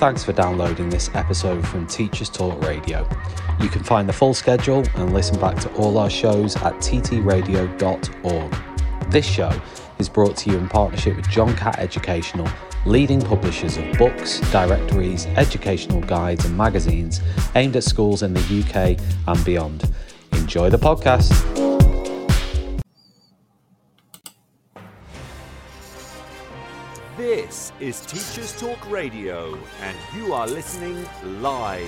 Thanks for downloading this episode from Teachers Talk Radio. You can find the full schedule and listen back to all our shows at ttradio.org. This show is brought to you in partnership with John Catt Educational, leading publishers of books, directories, educational guides, and magazines aimed at schools in the UK and beyond. Enjoy the podcast. This is Teachers Talk Radio, and you are listening live.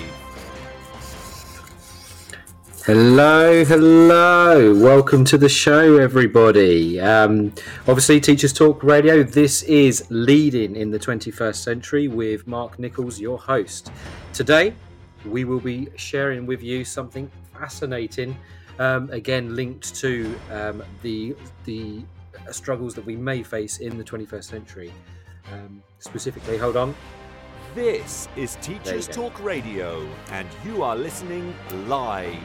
Hello, hello. Welcome to the show, everybody. Um, obviously, Teachers Talk Radio. This is Leading in the 21st Century with Mark Nichols, your host. Today, we will be sharing with you something fascinating, um, again, linked to um, the, the struggles that we may face in the 21st century. Um, specifically, hold on. This is Teachers Talk Radio, and you are listening live.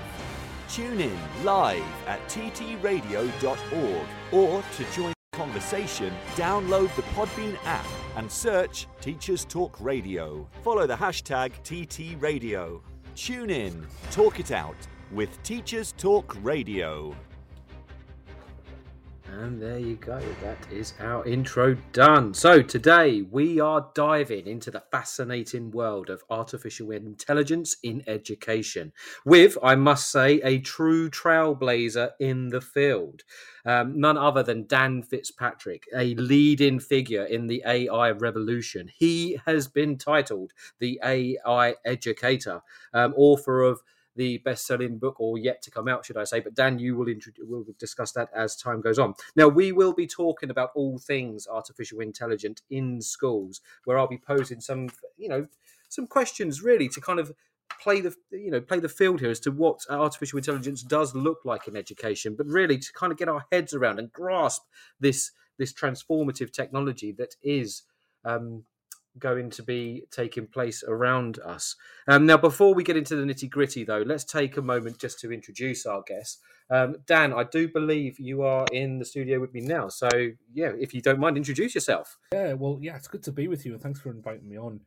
Tune in live at ttradio.org or to join the conversation, download the Podbean app and search Teachers Talk Radio. Follow the hashtag TTRadio. Tune in, talk it out with Teachers Talk Radio. And there you go. That is our intro done. So today we are diving into the fascinating world of artificial intelligence in education with, I must say, a true trailblazer in the field. Um, none other than Dan Fitzpatrick, a leading figure in the AI revolution. He has been titled the AI educator, um, author of the best-selling book, or yet to come out, should I say? But Dan, you will introduce, will discuss that as time goes on. Now, we will be talking about all things artificial intelligence in schools, where I'll be posing some, you know, some questions really to kind of play the you know play the field here as to what artificial intelligence does look like in education but really to kind of get our heads around and grasp this this transformative technology that is um, going to be taking place around us. Um, now, before we get into the nitty gritty, though, let's take a moment just to introduce our guest. Um, Dan, I do believe you are in the studio with me now. So, yeah, if you don't mind, introduce yourself. Yeah, well, yeah, it's good to be with you, and thanks for inviting me on.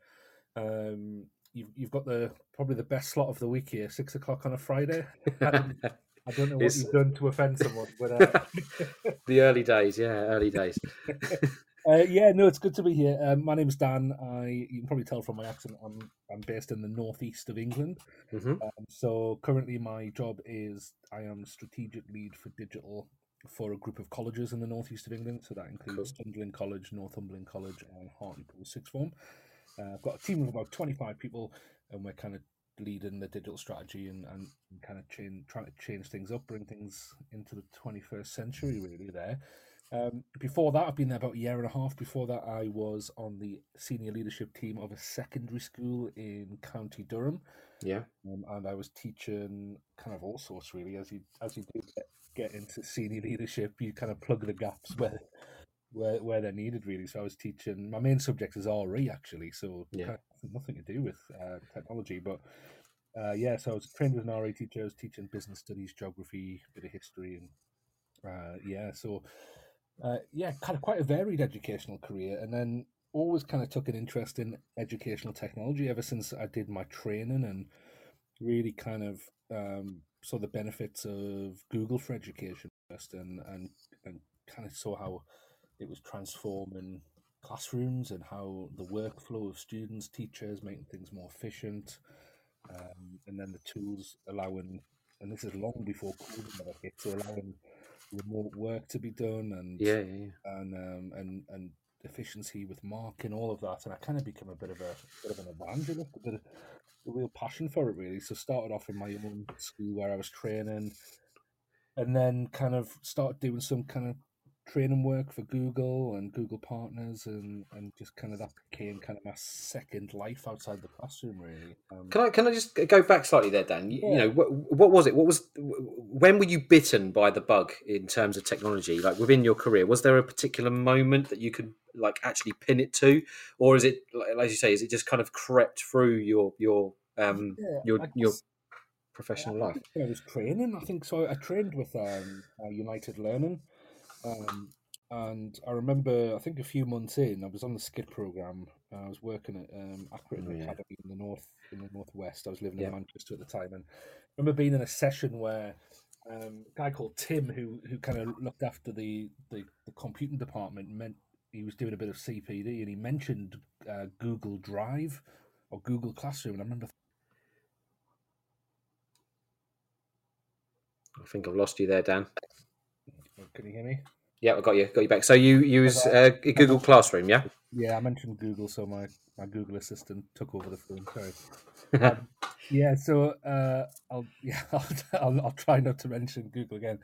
Um, you've, you've got the probably the best slot of the week here, six o'clock on a Friday. I don't know what it's... you've done to offend someone, but uh... the early days, yeah, early days. Uh, yeah, no, it's good to be here. Um, my name's Dan. I you can probably tell from my accent, I'm I'm based in the northeast of England. Mm-hmm. Um, so currently, my job is I am strategic lead for digital for a group of colleges in the northeast of England. So that includes cool. Sunderland College, Northumberland College, and Hartlepool Sixth Form. Uh, I've got a team of about 25 people, and we're kind of leading the digital strategy and, and kind of change, trying to change things up, bring things into the 21st century. Really, there. Um, before that, I've been there about a year and a half. Before that, I was on the senior leadership team of a secondary school in County Durham. Yeah, um, and I was teaching kind of all sorts really. As you as you do get, get into senior leadership, you kind of plug the gaps where where where they're needed really. So I was teaching. My main subject is RE actually, so yeah. Kind of nothing to do with uh, technology, but. Uh, yeah, so I was trained as an RE teacher. I was teaching business studies, geography, bit of history, and uh, yeah, so uh, yeah, kind of quite a varied educational career, and then always kind of took an interest in educational technology ever since I did my training and really kind of um, saw the benefits of Google for Education first, and and and kind of saw how it was transforming classrooms and how the workflow of students, teachers, making things more efficient, um, and then the tools allowing, and this is long before COVID so allowing remote work to be done and yeah, yeah, yeah. and um, and and efficiency with marking all of that and I kind of become a bit of a bit of an evangelist a bit of a real passion for it really so started off in my own school where I was training and then kind of started doing some kind of training work for Google and Google partners, and, and just kind of that became kind of my second life outside the classroom. Really. Um, can I can I just go back slightly there, Dan? You, yeah. you know, what, what was it? What was when were you bitten by the bug in terms of technology? Like within your career, was there a particular moment that you could like actually pin it to, or is it like as you say, is it just kind of crept through your your um yeah, your your professional life? I was training. I think so. I trained with um, uh, United Learning um, and I remember, I think a few months in, I was on the SCITT program, I was working at um, Accrington oh, yeah. Academy in the north in the northwest. I was living in Manchester at the time, and I remember being in a session where um, a guy called Tim, who who kind of looked after the, the, the computing department, meant he was doing a bit of CPD, and he mentioned uh, Google Drive or Google Classroom, and I remember. I think I've lost you there, Dan. Can you hear me? Yeah, I got you. Got you back. So you use uh, Google Classroom, yeah? Yeah, I mentioned Google, so my, my Google Assistant took over the phone. Sorry. Um, yeah, so uh, I'll yeah I'll, I'll, I'll try not to mention Google again.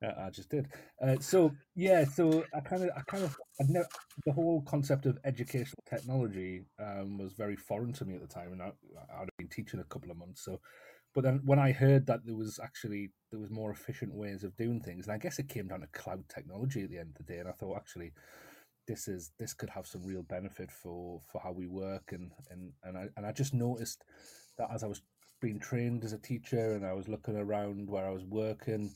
Uh, I just did. Uh, so yeah, so I kind of I kind of never, the whole concept of educational technology um, was very foreign to me at the time, and I, I'd been teaching a couple of months. So, but then when I heard that there was actually there was more efficient ways of doing things, and I guess it came down to cloud technology at the end of the day, and I thought actually this is this could have some real benefit for for how we work and and and I and I just noticed that as I was being trained as a teacher and I was looking around where I was working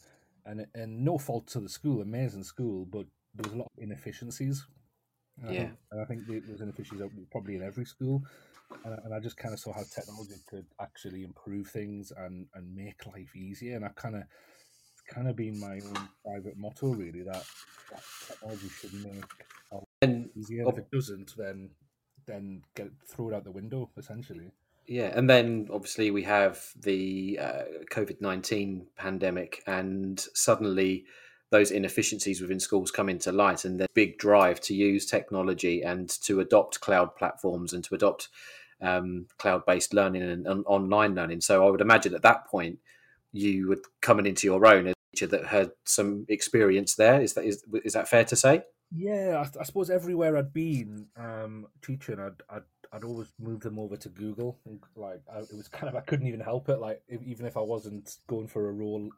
and and no fault to the school amazing school but there was a lot of inefficiencies and yeah. I think, and I think there was inefficiencies probably in every school and, and I just kind of saw how technology could actually improve things and and make life easier and I kind of kind of been my own private motto really that, that technology should make and easier. If it doesn't, then then get throw it out the window essentially. Yeah, and then obviously we have the uh, COVID nineteen pandemic, and suddenly those inefficiencies within schools come into light, and the big drive to use technology and to adopt cloud platforms and to adopt um, cloud based learning and, and, online learning. So I would imagine at that point you would coming into your own as a teacher that had some experience there. Is that is is that fair to say? Yeah, I, I suppose everywhere I'd been um, teaching, I'd, I'd I'd always move them over to Google. Like I, it was kind of I couldn't even help it. Like if, even if I wasn't going for a role,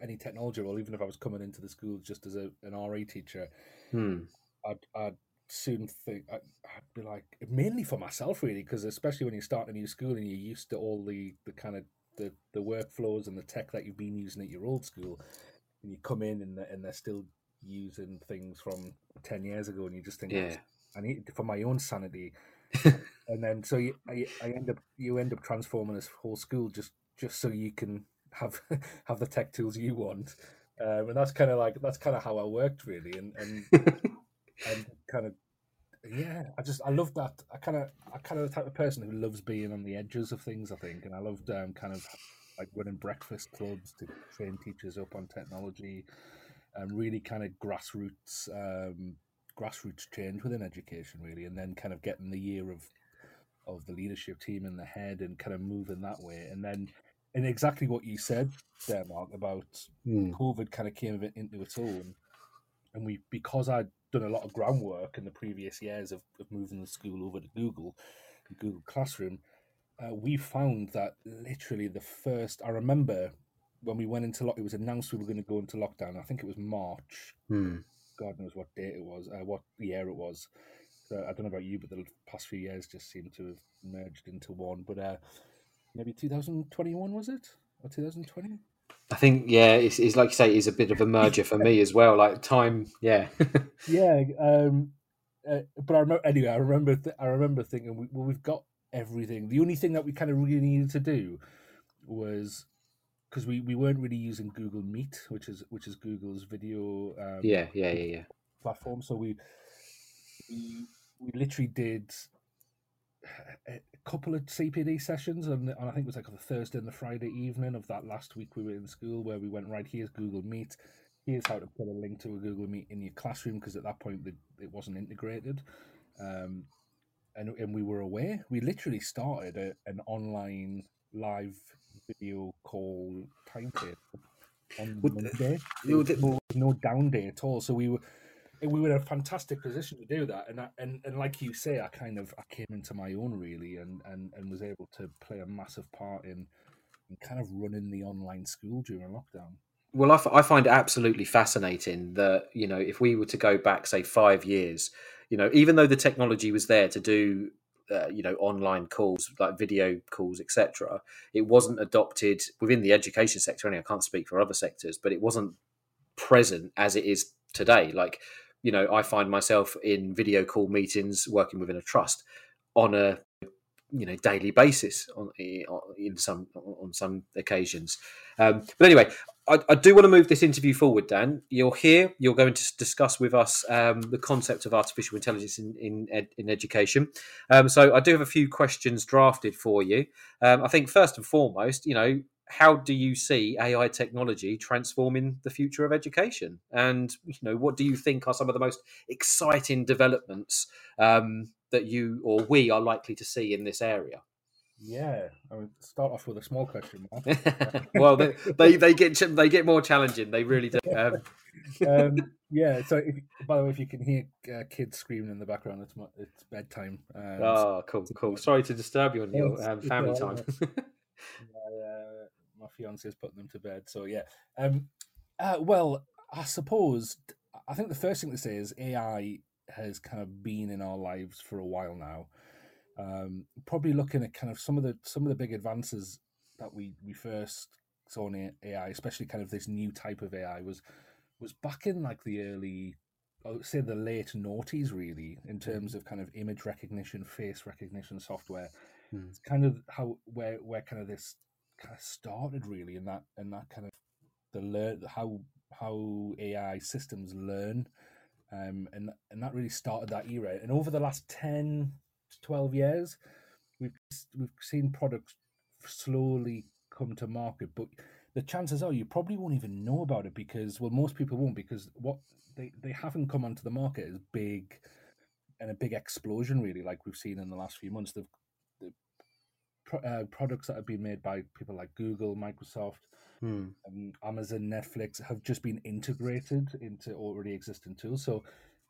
any technology role, even if I was coming into the school just as a, an RE teacher, hmm. I'd, I'd soon think I'd, I'd, be like mainly for myself really, because especially when you start a new school and you're used to all the the kind of the the workflows and the tech that you've been using at your old school, and you come in and and they're still using things from 10 years ago and you just think yeah. i need for my own sanity and then so you I, I end up you end up transforming this whole school just just so you can have have the tech tools you want um, and that's kind of like that's kind of how i worked really and and and kind of yeah i just i love that i kind of i kind of the type of person who loves being on the edges of things i think and i loved um, kind of like running breakfast clubs to train teachers up on technology and really kind of grassroots um, grassroots change within education really and then kind of getting the year of of the leadership team in the head and kind of moving that way and then and exactly what you said there mark about mm. covid kind of came into its own and we because i'd done a lot of groundwork in the previous years of, of moving the school over to google google classroom uh, we found that literally the first i remember when we went into lock, it was announced we were going to go into lockdown. I think it was March. Hmm. God knows what date it was, uh, what year it was. So I don't know about you, but the past few years just seem to have merged into one. But uh, maybe 2021 was it or 2020? I think yeah, it's, it's like you say, it's a bit of a merger for me as well. Like time, yeah, yeah. Um, uh, but I remember anyway. I remember th- I remember thinking, we, well, we've got everything. The only thing that we kind of really needed to do was because we, we weren't really using Google Meet, which is which is Google's video um, yeah yeah yeah yeah platform. So we we, we literally did a couple of CPD sessions, and, and I think it was like the Thursday and the Friday evening of that last week we were in school, where we went right here's Google Meet, here's how to put a link to a Google Meet in your classroom because at that point it wasn't integrated. Um, and, and we were away. We literally started a, an online live video call timetable on Monday. There was no, no down day at all. So we were we were in a fantastic position to do that. And I, and and like you say, I kind of I came into my own really, and and and was able to play a massive part in in kind of running the online school during lockdown. Well, I, f- I find it absolutely fascinating that you know if we were to go back, say five years, you know, even though the technology was there to do uh, you know online calls like video calls etc it wasn't adopted within the education sector i can't speak for other sectors but it wasn't present as it is today like you know i find myself in video call meetings working within a trust on a you know daily basis on in some on some occasions. Um, but anyway, I, I, do want to move this interview forward, Dan. You're here. You're going to discuss with us um, the concept of artificial intelligence in in, ed, in education. Um, so I do have a few questions drafted for you. Um, I think first and foremost, you know, how do you see AI technology transforming the future of education? And you know, what do you think are some of the most exciting developments um, that you or we are likely to see in this area? Yeah, I would start off with a small question. well, they, they, they get they get more challenging. They really do. Um, um, yeah. So, if, by the way, if you can hear uh, kids screaming in the background, it's my, it's bedtime. Um, oh, cool, cool. Sorry to disturb you on your um, family time. my, uh, my fiance is putting them to bed. So yeah. Um, uh, well, I suppose I think the first thing to say is AI has kind of been in our lives for a while now. Um, probably looking at kind of some of the some of the big advances that we we first saw in AI, especially kind of this new type of AI, was was back in like the early, I would say the late noughties, really, in terms of kind of image recognition, face recognition software. Hmm. It's kind of how where where kind of this kind of started really, in that in that kind of the learn how how AI systems learn. Um, and and that really started that era. And over the last 10 to 12 years, we've we've seen products slowly come to market, but the chances are you probably won't even know about it because well most people won't because what they, they haven't come onto the market as big and a big explosion really like we've seen in the last few months. The, the uh, products that have been made by people like google microsoft hmm. um, Amazon, Netflix have just been integrated into already existing tools. So,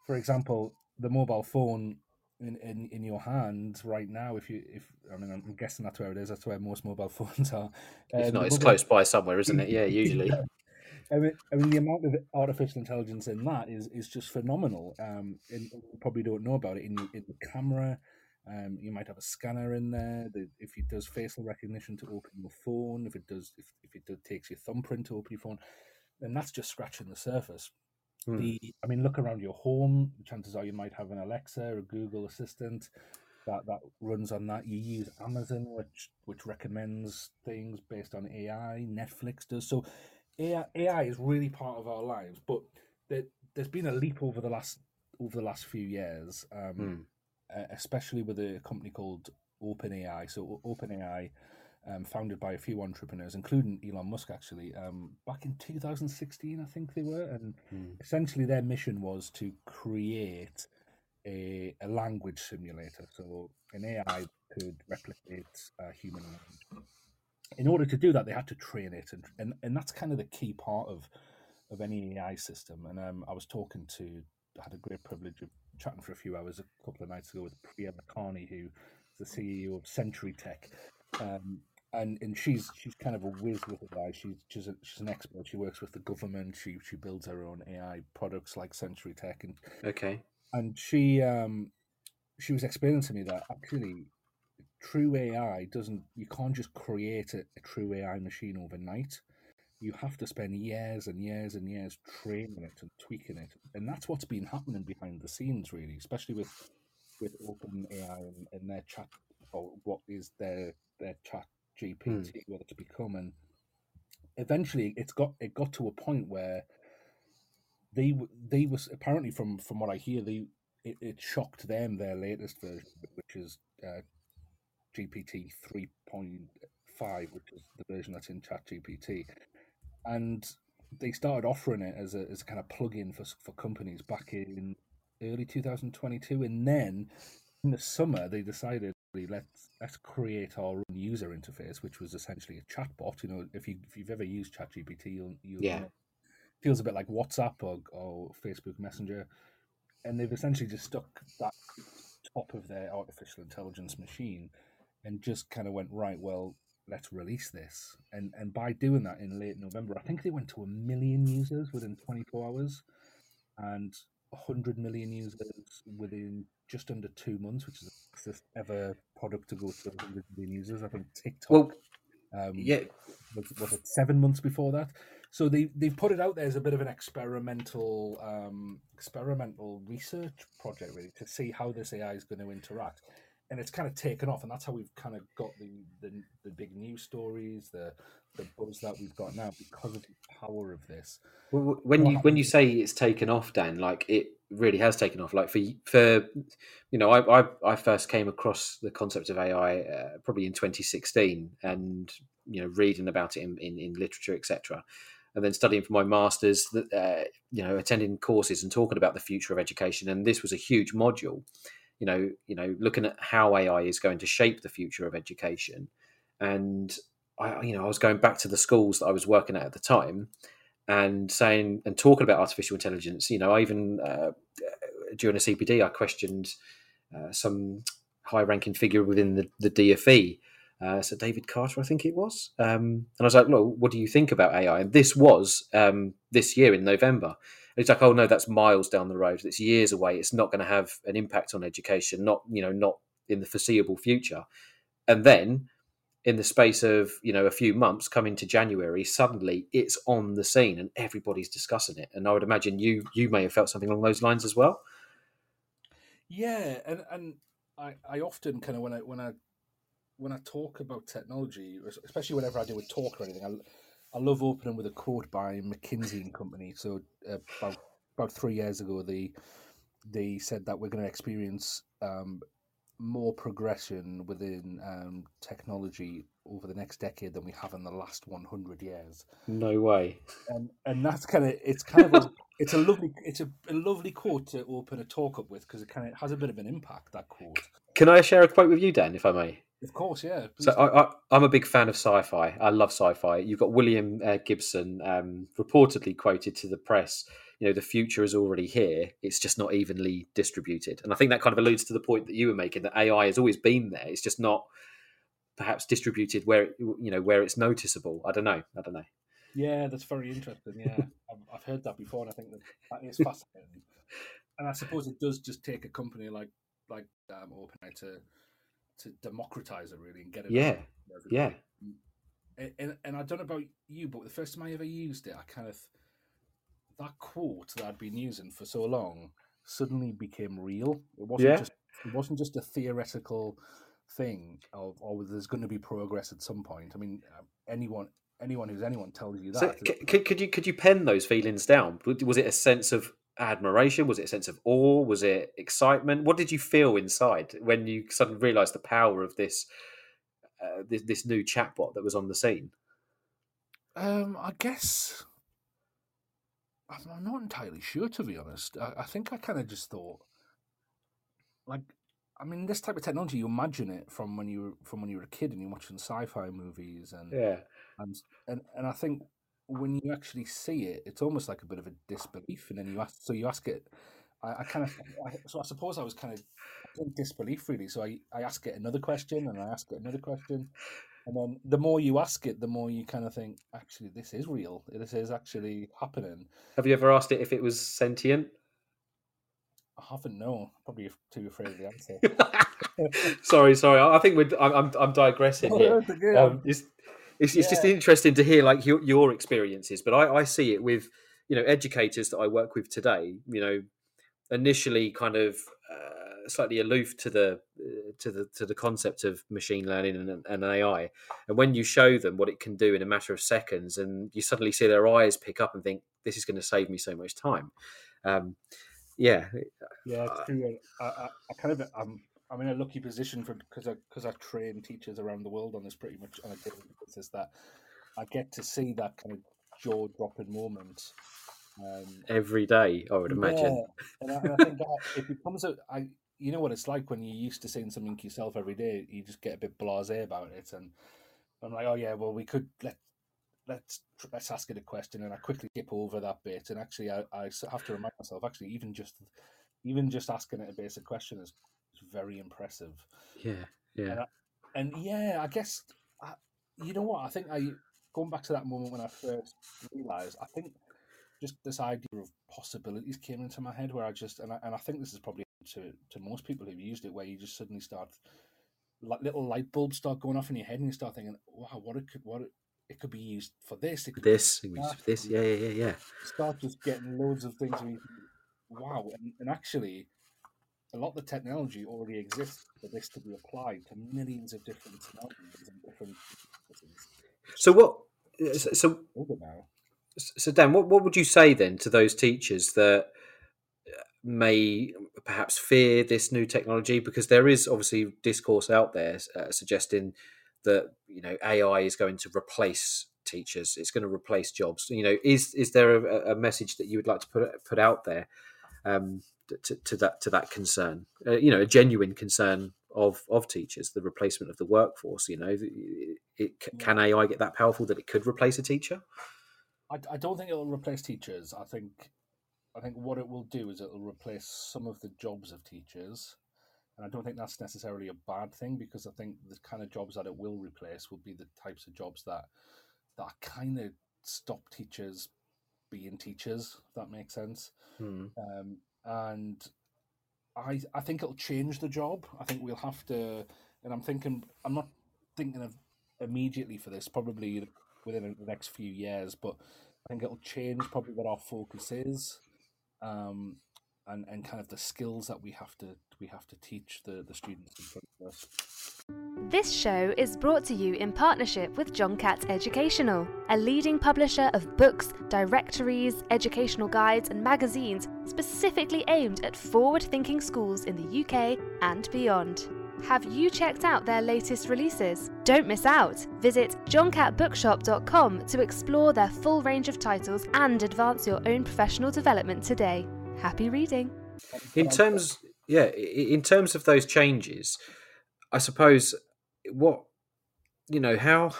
for example, the mobile phone in, in, in your hand right now, if you if I mean I'm guessing that's where it is. That's where most mobile phones are. If um, not, it's mobile... close by somewhere, isn't it? Yeah, usually. I mean, I mean, the amount of artificial intelligence in that is is just phenomenal. Um, and you probably don't know about it in in the camera, um, you might have a scanner in there. That if it does facial recognition to open your phone, if it does, if, if it does, takes your thumbprint to open your phone, then that's just scratching the surface. Hmm. The, I mean, look around your home. Chances are you might have an Alexa, or a Google Assistant that that runs on that. You use Amazon, which which recommends things based on AI. Netflix does so. AI, AI is really part of our lives, but there, has been a leap over the last over the last few years. Um, hmm uh, especially with a company called OpenAI. So OpenAI, um, founded by a few entrepreneurs, including Elon Musk, actually, um, back in 2016, I think they were, and mm. essentially their mission was to create a, a language simulator, so an AI could replicate uh, human language. In order to do that, they had to train it, and and, and that's kind of the key part of of any AI system. And um, I was talking to, I had a great privilege of chatting for a few hours a couple of nights ago with Priya Lakhani, who is the CEO of Century Tech. Um, and and she's she's kind of a whiz with AI. She's she's, a, she's an expert. She works with the government. She she builds her own AI products like Century Tech. And okay, and she um she was explaining to me that actually true AI doesn't you can't just create a, a true AI machine overnight you have to spend years and years and years training it and tweaking it, and that's what's been happening behind the scenes, really, especially with with OpenAI and, and their chat or what is their their chat GPT, mm. what it's become, and eventually it's got it got to a point where they they was apparently from from what I hear they it, it shocked them their latest version, which is uh, GPT three point five, which is the version that's in Chat GPT and they started offering it as a as a kind of plug-in for for companies back in early 2022, and then in the summer they decided let's let's create our own user interface, which was essentially a chatbot. You know, if you if you've ever used ChatGPT, you'll, you'll yeah. Know, feels a bit like WhatsApp or, or Facebook Messenger, and they've essentially just stuck that top of their artificial intelligence machine, and just kind of went right. Well, let's release this. And and by doing that in late November, I think they went to a million users within 24 hours, and 100 million users within just under two months, which is the fastest ever product to go to 100 million users. I think TikTok. Well, um, yeah, was, was, it seven months before that? So they they've put it out there as a bit of an experimental um, experimental research project, really, to see how this AI is going to interact and it's kind of taken off, and that's how we've kind of got the the, the big news stories, the the buzz that we've got now because of the power of this. Well, when you when you say it's taken off, Dan, like it really has taken off. Like for for you know, I I, I first came across the concept of AI uh, probably in 2016, and you know, reading about it in in, in literature, etc. And then studying for my masters, uh, you know, attending courses and talking about the future of education, and this was a huge module. You know, you know, looking at how AI is going to shape the future of education, and I, you know, I was going back to the schools that I was working at at the time, and saying and talking about artificial intelligence. You know, I even uh, during a CPD, I questioned uh, some high-ranking figure within the, the DFE, uh, so David Carter, I think it was, um, and I was like, "Well, what do you think about AI?" And this was um, this year in November. And he's like, "Oh no, that's miles down the road. It's years away. It's not going to have an impact on education. Not you know, not in the foreseeable future." And then in the space of you know a few months coming to january suddenly it's on the scene and everybody's discussing it and i would imagine you you may have felt something along those lines as well yeah and and i i often kind of when i when i when i talk about technology especially whenever i do a talk or anything i, I love opening with a quote by mckinsey and company so uh, about about three years ago they they said that we're going to experience um, more progression within um, technology over the next decade than we have in the last 100 years. No way. And and that's kind of it's kind of a, it's a lovely it's a, a, lovely quote to open a talk up with because it kind of has a bit of an impact that quote. Can I share a quote with you, Dan, if I may? Of course, yeah. So I, am a big fan of sci-fi. I love sci-fi. You've got William uh, Gibson um, reportedly quoted to the press you know the future is already here. It's just not evenly distributed. And i think that kind of alludes to the point that you were making that ai has always been there. It's just not perhaps distributed where you know where it's noticeable. I don't know. I don't know. Yeah that's very interesting. Yeah I've, I've, heard that before and i think that, that is fascinating. And i suppose it does just take a company like like um, openai to to democratize it really and get it yeah yeah and, and, and i don't know about you but the first time i ever used it i kind of that quote that I'd been using for so long suddenly became real. It wasn't yeah. just it wasn't just a theoretical thing of oh there's going to be progress at some point. I mean anyone anyone who's anyone tells you that. So, could, could you could you pen those feelings down? Was it a sense of admiration? Was it a sense of awe? Was it excitement? What did you feel inside when you suddenly realised the power of this, uh, this this new chatbot that was on the scene? Um, I guess I'm not entirely sure, to be honest. I, I think I kind of just thought, like, I mean, this type of technology, you imagine it from when you were from when you were a kid and you're watching sci-fi movies, and yeah, and and and I think when you actually see it, it's almost like a bit of a disbelief, and then you ask, so you ask it. I, I kind of, I, so I suppose I was kind of in disbelief really. So I, I ask it another question, and I ask it another question, and then the more you ask it, the more you kind of think, actually, this is real. This is actually happening. Have you ever asked it if it was sentient? I haven't. No, probably too afraid of the answer. sorry, sorry. I think we're. I'm. I'm digressing here. Um, it's it's, it's yeah. just interesting to hear like your, your experiences, but I, I see it with you know educators that I work with today. You know, initially kind of slightly aloof to the uh, to the to the concept of machine learning and, and, AI. And when you show them what it can do in a matter of seconds, and you suddenly see their eyes pick up and think, "This is going to save me so much time." Um, yeah, yeah, it's true. I, I, I kind of I'm I'm in a lucky position for because I because I train teachers around the world on this pretty much on a daily basis that I get to see that kind of jaw dropping moment um, every day. I would imagine. Yeah, and I, and I think that it becomes a. I you know what it's like when you're used to saying something yourself every day. You just get a bit blasé about it, and I'm like, oh yeah, well we could let let's let's ask it a question, and I quickly skip over that bit. And actually, I, I have to remind myself, actually, even just even just asking it a basic question is, is very impressive. Yeah, yeah, and, I, and yeah, I guess I, you know what I think. I going back to that moment when I first realized, I think just this idea of possibilities came into my head where I just and I, and I think this is probably to to most people who've used it, where you just suddenly start like little light bulbs start going off in your head, and you start thinking, "Wow, what it could what it, it could be used for this, it could this, this, yeah, yeah, yeah, yeah." Start just getting loads of things. Where you think, wow, and, and actually, a lot of the technology already exists for this to be applied to millions of different scenarios and different. So what? So so Dan, what what would you say then to those teachers that may perhaps fear this new technology because there is obviously discourse out there uh, suggesting that you know AI is going to replace teachers. It's going to replace jobs. You know, is is there a, a message that you would like to put put out there um, to, to, that to that concern? Uh, you know, a genuine concern of of teachers, the replacement of the workforce. You know, it, it, can AI get that powerful that it could replace a teacher? I, I don't think it'll replace teachers. I think I think what it will do is it'll replace some of the jobs of teachers. And I don't think that's necessarily a bad thing because I think the kind of jobs that it will replace will be the types of jobs that that kind of stop teachers being teachers. If that makes sense. Hmm. Um, and I I think it'll change the job. I think we'll have to. And I'm thinking I'm not thinking of immediately for this. Probably within the next few years, but I think it'll change probably what our focus is um, and and kind of the skills that we have to we have to teach the the students in front of us. This show is brought to you in partnership with John Catt Educational, a leading publisher of books, directories, educational guides, and magazines specifically aimed at forward thinking schools in the UK and beyond. Have you checked out their latest releases? Don't miss out! Visit johncattbookshop.com to explore their full range of titles and advance your own professional development today. Happy reading! In terms, yeah, in terms of those changes, I suppose what you know how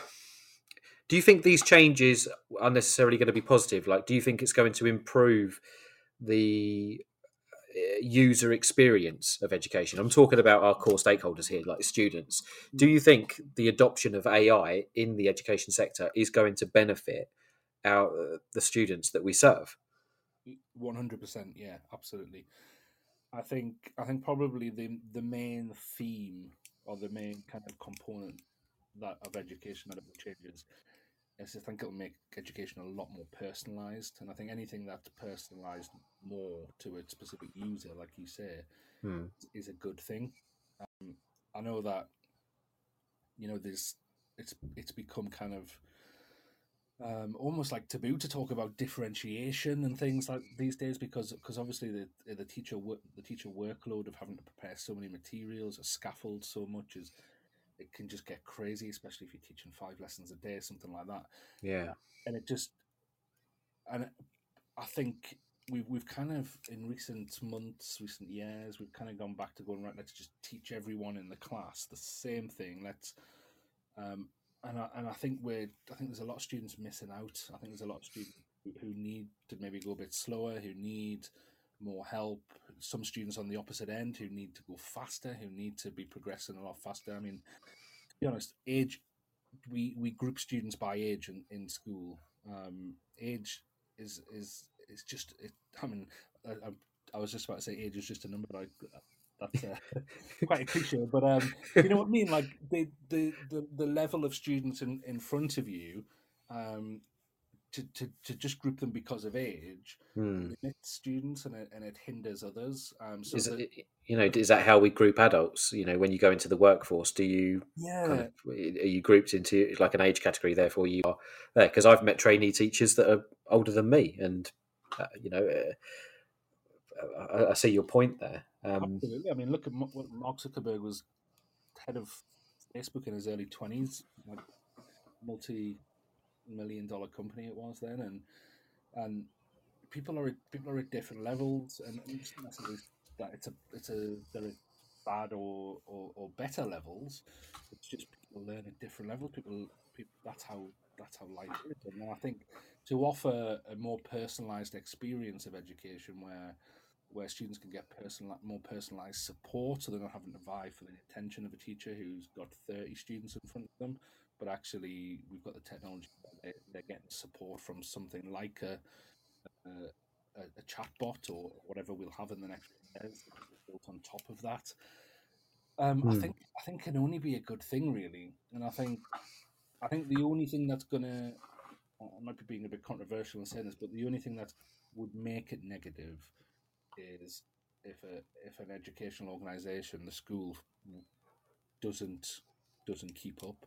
do you think these changes are necessarily going to be positive? Like, do you think it's going to improve the uh, user experience of education. I'm talking about our core stakeholders here, like students. Do you think the adoption of AI in the education sector is going to benefit our uh, the students that we serve? One hundred percent, yeah, absolutely. I think I think probably the the main theme or the main kind of component that of education that it changes is I think it'll make education a lot more personalized. And I think anything that's personalized more to a specific user, like you say, hmm. is a good thing. Um, I know that you know there's it's it's become kind of um, almost like taboo to talk about differentiation and things like these days because because obviously the the teacher the teacher workload of having to prepare so many materials, a scaffold so much is it can just get crazy, especially if you're teaching five lessons a day, or something like that. Yeah, and it just, and I think we've we've kind of in recent months, recent years, we've kind of gone back to going right. Let's just teach everyone in the class the same thing. Let's, um, and I, and I think we're I think there's a lot of students missing out. I think there's a lot of students who need to maybe go a bit slower, who need more help. Some students on the opposite end who need to go faster, who need to be progressing a lot faster. I mean, to be honest, age we we group students by age in, in school. Um, age is is is just. It, I mean, I, I, was just about to say age is just a number. But I, that's uh, quite a cliche, but um, you know what I mean. Like the, the the the level of students in in front of you um, to, to, to just group them because of age hmm. limits students and it, and it hinders others. Um, so is that, it, you know, is that how we group adults? You know, when you go into the workforce, do you? Yeah. Kind of, are you grouped into like an age category? Therefore, you are there because I've met trainee teachers that are older than me, and uh, you know, uh, I, I, see your point there. Um, Absolutely. I mean, look at what Mark Zuckerberg was head of Facebook in his early twenties, like multi million dollar company it was then, and and people are people are at different levels, and it's that it's a it's a are bad or, or, or better levels. It's just people learn at different levels. People, people that's how that's how life is, and I think to offer a more personalized experience of education where where students can get personal, more personalized support, so they're not having to vie for the attention of a teacher who's got 30 students in front of them, but actually we've got the technology they're getting support from something like a, a, a chatbot or whatever we'll have in the next years built on top of that. Um, I hmm. think I think can only be a good thing, really. And I think I think the only thing that's gonna I might be being a bit controversial in saying this, but the only thing that would make it negative is if a if an educational organisation, the school, doesn't doesn't keep up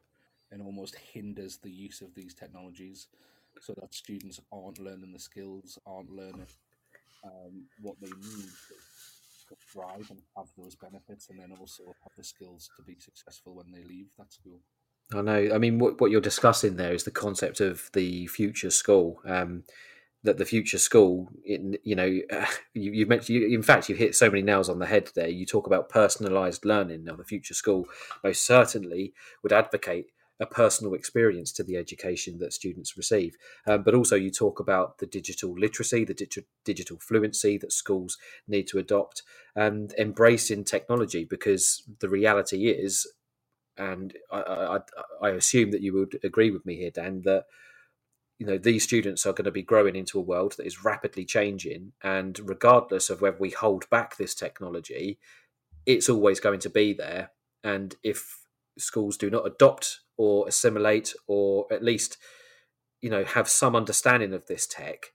and almost hinders the use of these technologies, so that students aren't learning the skills, aren't learning um, what they need to, thrive and have those benefits, and then also have the skills to be successful when they leave that school. I know. I mean, what, what you're discussing there is the concept of the future school. Um, that the future school, in, you know, you, you mentioned, you, in fact, you've hit so many nails on the head there. You talk about personalised learning. Now, the future school most certainly would advocate a personal experience to the education that students receive. Um, but also, you talk about the digital literacy, the dig- digital fluency that schools need to adopt, and embracing technology because the reality is, and I, I, I assume that you would agree with me here, Dan, that you know these students are going to be growing into a world that is rapidly changing and regardless of whether we hold back this technology it's always going to be there. And if schools do not adopt or assimilate or at least you know have some understanding of this tech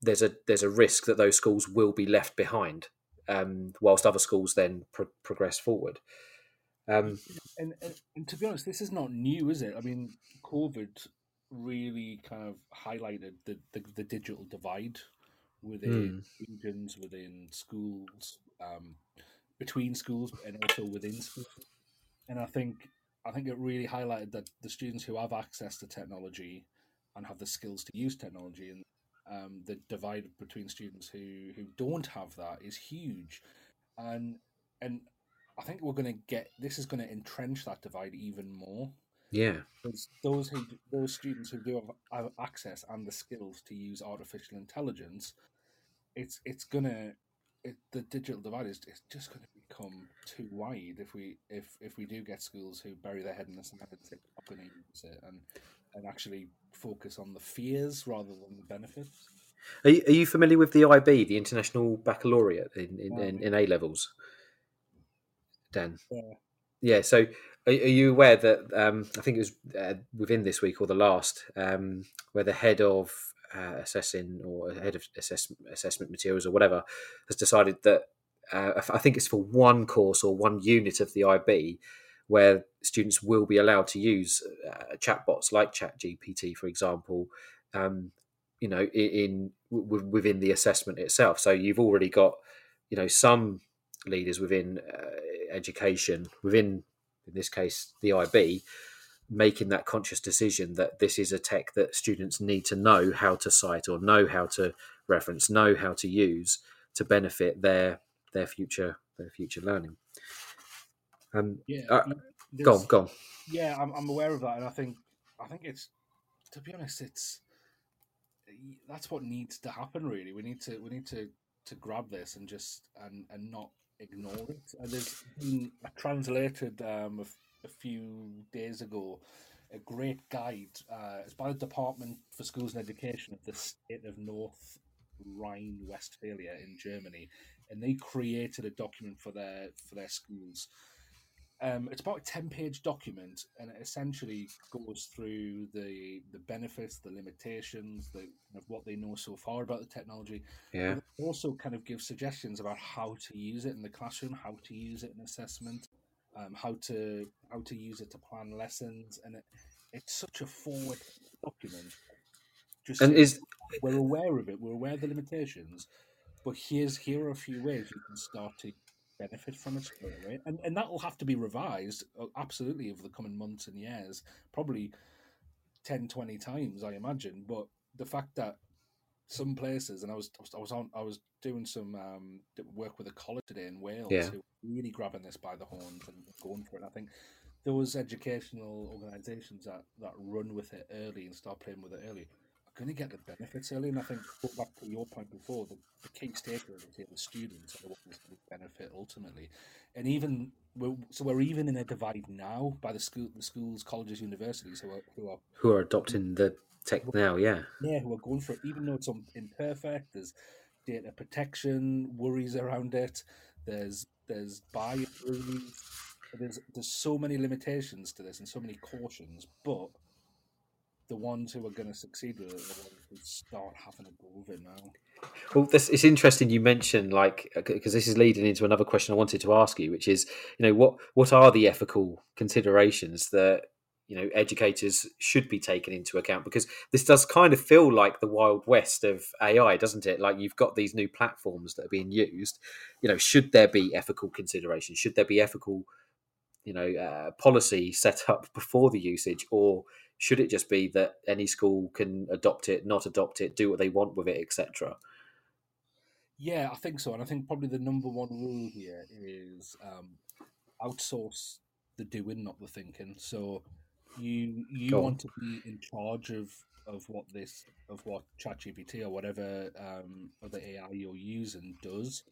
there's a there's a risk that those schools will be left behind um, whilst other schools then pro- progress forward. Um, and, and, and to be honest this is not new is it? I mean covid really kind of highlighted the, the, the digital divide within mm. regions, within schools, um, between schools, and also within schools. And I think I think it really highlighted that the students who have access to technology and have the skills to use technology and um, the divide between students who, who don't have that is huge. And and I think we're going to get this is going to entrench that divide even more yeah, because those who those students who do have, have access and the skills to use artificial intelligence, it's it's gonna it, the digital divide is it's just to become too wide if we if if we do get schools who bury their head in the sand and say we're to use it and and actually focus on the fears rather than the benefits. Are you, are you familiar with the IB, the International Baccalaureate in in, in, in A levels? Dan. Yeah. Yeah. So are, you aware that um, I think it was uh, within this week or the last, um, where the head of uh, assessing or head of assess- assessment materials or whatever has decided that uh, I think it's for one course or one unit of the IB where students will be allowed to use uh, chatbots like ChatGPT, for example, um, you know, in, in within the assessment itself. So you've already got, you know, some leaders within uh, education within in this case the IB, making that conscious decision that this is a tech that students need to know how to cite or know how to reference, know how to use to benefit their their future their future learning. Um, yeah, uh, go on, go on. Yeah, I'm, I'm aware of that, and I think I think it's to be honest, it's that's what needs to happen. Really, we need to we need to to grab this and just and and not ignore it. And there's been a translated um, a, a few days ago a great guide. Uh, it's by the Department for Schools and Education of the state of North Rhine Westphalia in Germany, and they created a document for their for their schools um, it's about a ten-page document, and it essentially goes through the the benefits, the limitations, the of what they know so far about the technology. Yeah. also, kind of give suggestions about how to use it in the classroom, how to use it in assessment, um, how to how to use it to plan lessons, and it, it's such a forward document. Just and is we're aware of it, we're aware of the limitations, but here's here are a few ways you can start to benefit from it away. And and that will have to be revised uh, absolutely over the coming months and years, probably 10, 20 times, I imagine. But the fact that some places, and I was I was on I was doing some um, work with a college today in Wales yeah. who really grabbing this by the horns and going for it. And I think those educational organisations that, that run with it early and start playing with it early going to get the benefits early. And I think, go back to your point before, the, the key stakeholders here, the students, are the ones who benefit ultimately. And even we're, so, we're even in a divide now by the school, the schools, colleges, universities who are who are who are adopting the tech now. Yeah, yeah, who are going for it, even though it's imperfect. There's data protection worries around it. There's there's bias. There's there's so many limitations to this and so many cautions, but the ones who are going to succeed with it are the ones who start having a go of it now. Well, this, it's interesting you mentioned like because this is leading into another question I wanted to ask you, which is you know what what are the ethical considerations that you know educators should be taken into account because this does kind of feel like the wild west of AI, doesn't it? Like you've got these new platforms that are being used. You know, should there be ethical considerations? Should there be ethical you know uh, policy set up before the usage or should it just be that any school can adopt it not adopt it do what they want with it etc yeah i think so and i think probably the number one rule here is um, outsource the doing not the thinking. So you you want to be in charge of of what this of what ChatGPT or whatever um, other AI you're using does,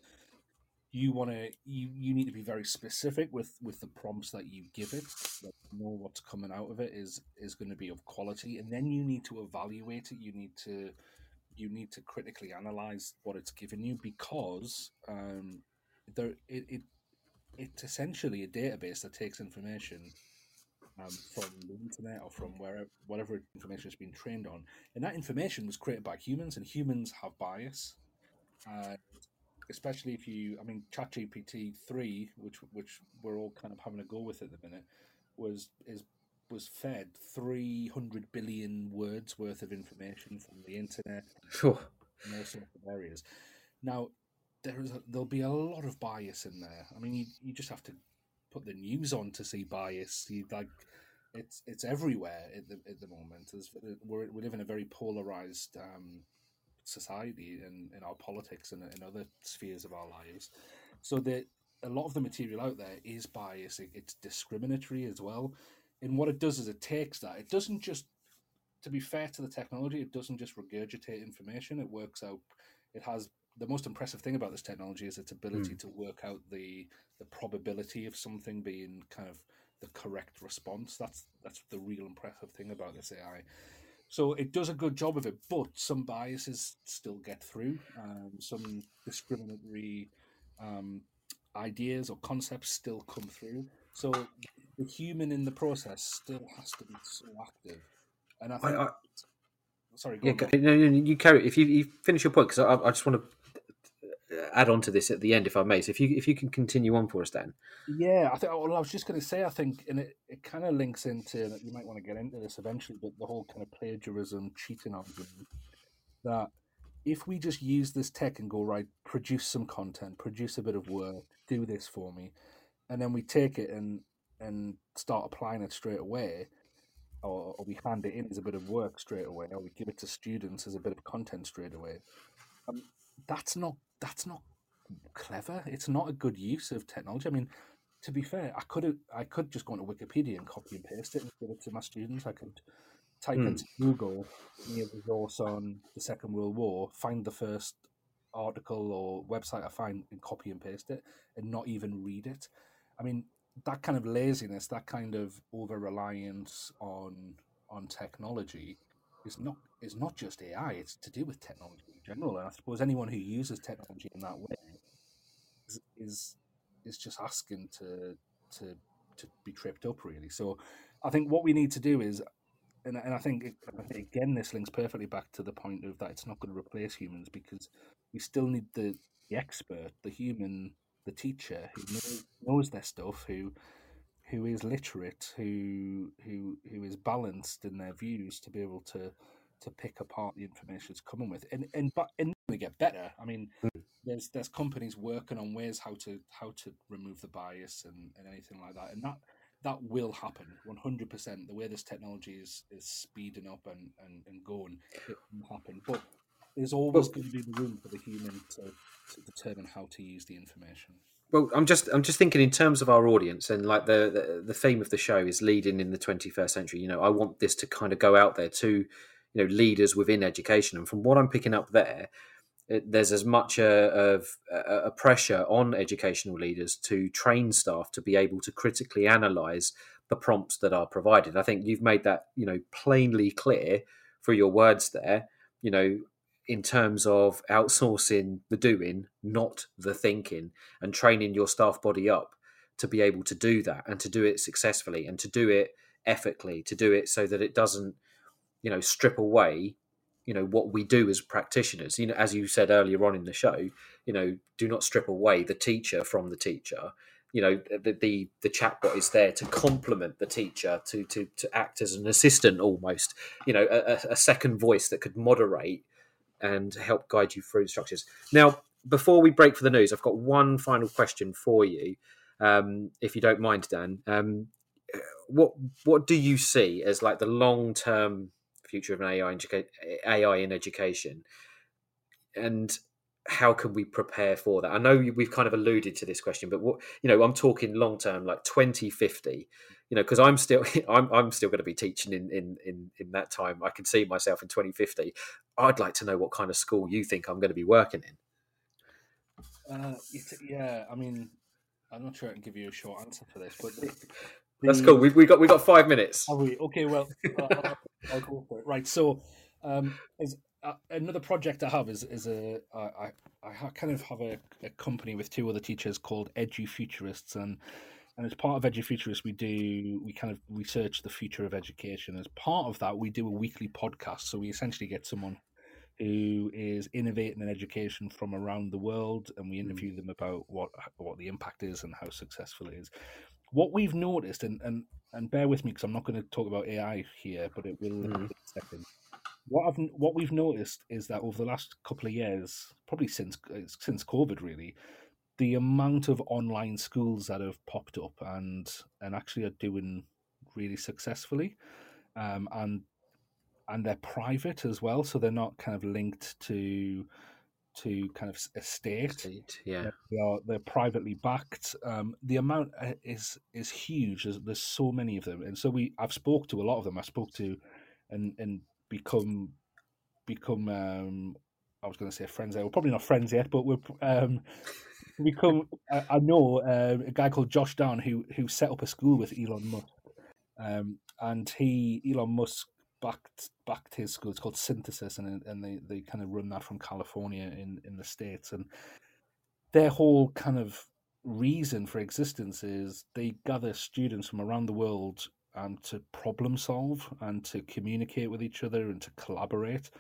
you want to you you need to be very specific with with the prompts that you give it. That know what's coming out of it is is going to be of quality and then you need to evaluate it. You need to you need to critically analyze what it's given you because um there it, it it's essentially a database that takes information um, from the internet or from wherever whatever information has been trained on and that information was created by humans and humans have bias uh, especially if you, I mean, ChatGPT three, which which we're all kind of having a go with at the minute, was is was fed three hundred billion words worth of information from the internet sure. and all sorts of areas. Now, there is a, there'll be a lot of bias in there. I mean, you, you just have to put the news on to see bias. You like it's it's everywhere at the at the moment. There's, we're we live in a very polarized um, society and in our politics and in other spheres of our lives. So that a lot of the material out there is biased. It's discriminatory as well. And what it does is it takes that. It doesn't just, to be fair to the technology, it doesn't just regurgitate information. It works out. It has the most impressive thing about this technology is its ability mm. to work out the the probability of something being kind of the correct response. That's that's the real impressive thing about this AI. So it does a good job of it, but some biases still get through. Um, some discriminatory um, ideas or concepts still come through. So the human in the process still has to be so active. And I think. I, I, sorry, yeah, on, no, no, you carry. If you, you finish your point, because I, I just want to add on to this at the end, if I may. So if you if you can continue on for us, Dan. Yeah, I think. Well, I was just going to say, I think, and it, it kind of links into that. you might want to get into this eventually, but the whole kind of plagiarism, cheating argument that if we just use this tech and go right, produce some content, produce a bit of work, do this for me, and then we take it and and start applying it straight away, or, or we hand it in as a bit of work straight away, or we give it to students as a bit of content straight away. Um, that's not that's not clever. It's not a good use of technology. I mean, to be fair, I could I could just go into Wikipedia and copy and paste it and give it to my students. I could type mm. into Google near resource on the Second World War, find the first article or website I find and copy and paste it and not even read it. I mean, that kind of laziness, that kind of over reliance on on technology is not is not just AI, it's to do with technology in general. And I suppose anyone who uses technology in that way is is, is just asking to to to be tripped up really. So I think what we need to do is and, and I think again this links perfectly back to the point of that it's not going to replace humans because we still need the, the expert, the human, the teacher who knows, knows their stuff, who who is literate, who who who is balanced in their views to be able to to pick apart the information it's coming with, and and but and they get better. I mean, mm. there's there's companies working on ways how to how to remove the bias and, and anything like that, and that that will happen 100%. The way this technology is is speeding up and and, and going, it will happen. But there's always going to be room for the human to, to determine how to use the information. Well, I'm just I'm just thinking in terms of our audience and like the, the the theme of the show is leading in the 21st century. You know, I want this to kind of go out there to you know leaders within education. And from what I'm picking up there, it, there's as much a, of uh, uh, a, pressure on educational leaders to train staff to be able to critically analyze the prompts that are provided. I think you've made that you know plainly clear through your words there. You know, in terms of outsourcing the doing, not the thinking, and training your staff body up to be able to do that and to do it successfully and to do it ethically, to do it so that it doesn't you know strip away you know what we do as practitioners. You know as you said earlier on in the show you know do not strip away the teacher from the teacher. You know the the, the chatbot is there to complement the teacher to to to act as an assistant almost you know a, a second voice that could moderate and help guide you through structures now before we break for the news i've got one final question for you um, if you don't mind dan. Um, what what do you see as like the long term future of an AI, AI in education, and how can we prepare for that? I know we've kind of alluded to this question, but what you know, I'm talking long term, like 2050. You know, because I'm still I'm I'm still going to be teaching in, in in in that time. I can see myself in 2050. I'd like to know what kind of school you think I'm going to be working in. Uh, yeah, I mean, I'm not sure I can give you a short answer for this, but that's cool. We we got we got five minutes. Are we okay? Well, I'll, I'll, go for it. Right. So, um, is uh, another project I have is is a I I kind of have a, a company with two other teachers called EduFuturists, and and as part of EduFuturists, we do we kind of research the future of education. As part of that, we do a weekly podcast. So we essentially get someone who is innovating in education from around the world, and we interview mm. them about what what the impact is and how successful it is what we've noticed, and and and bear with me because I'm not going to talk about AI here, but it will mm. in a second. What I've what we've noticed is that over the last couple of years, probably since since COVID, really, the amount of online schools that have popped up and and actually are doing really successfully, um, and and they're private as well, so they're not kind of linked to to kind of a state. state yeah, they are they're privately backed. Um, the amount uh, is is huge. There's, there's so many of them, and so we I've spoke to a lot of them. I spoke to and and become become um, I was going to say friends. We're probably not friends yet, but we're um, become. I, I know uh, a guy called Josh Dahn who who set up a school with Elon Musk, um, and he Elon Musk backed backed his school. It's called Synthesis, and and they, they kind of run that from California in in the states. And their whole kind of reason for existence is they gather students from around the world um, to problem solve and to communicate with each other and to collaborate.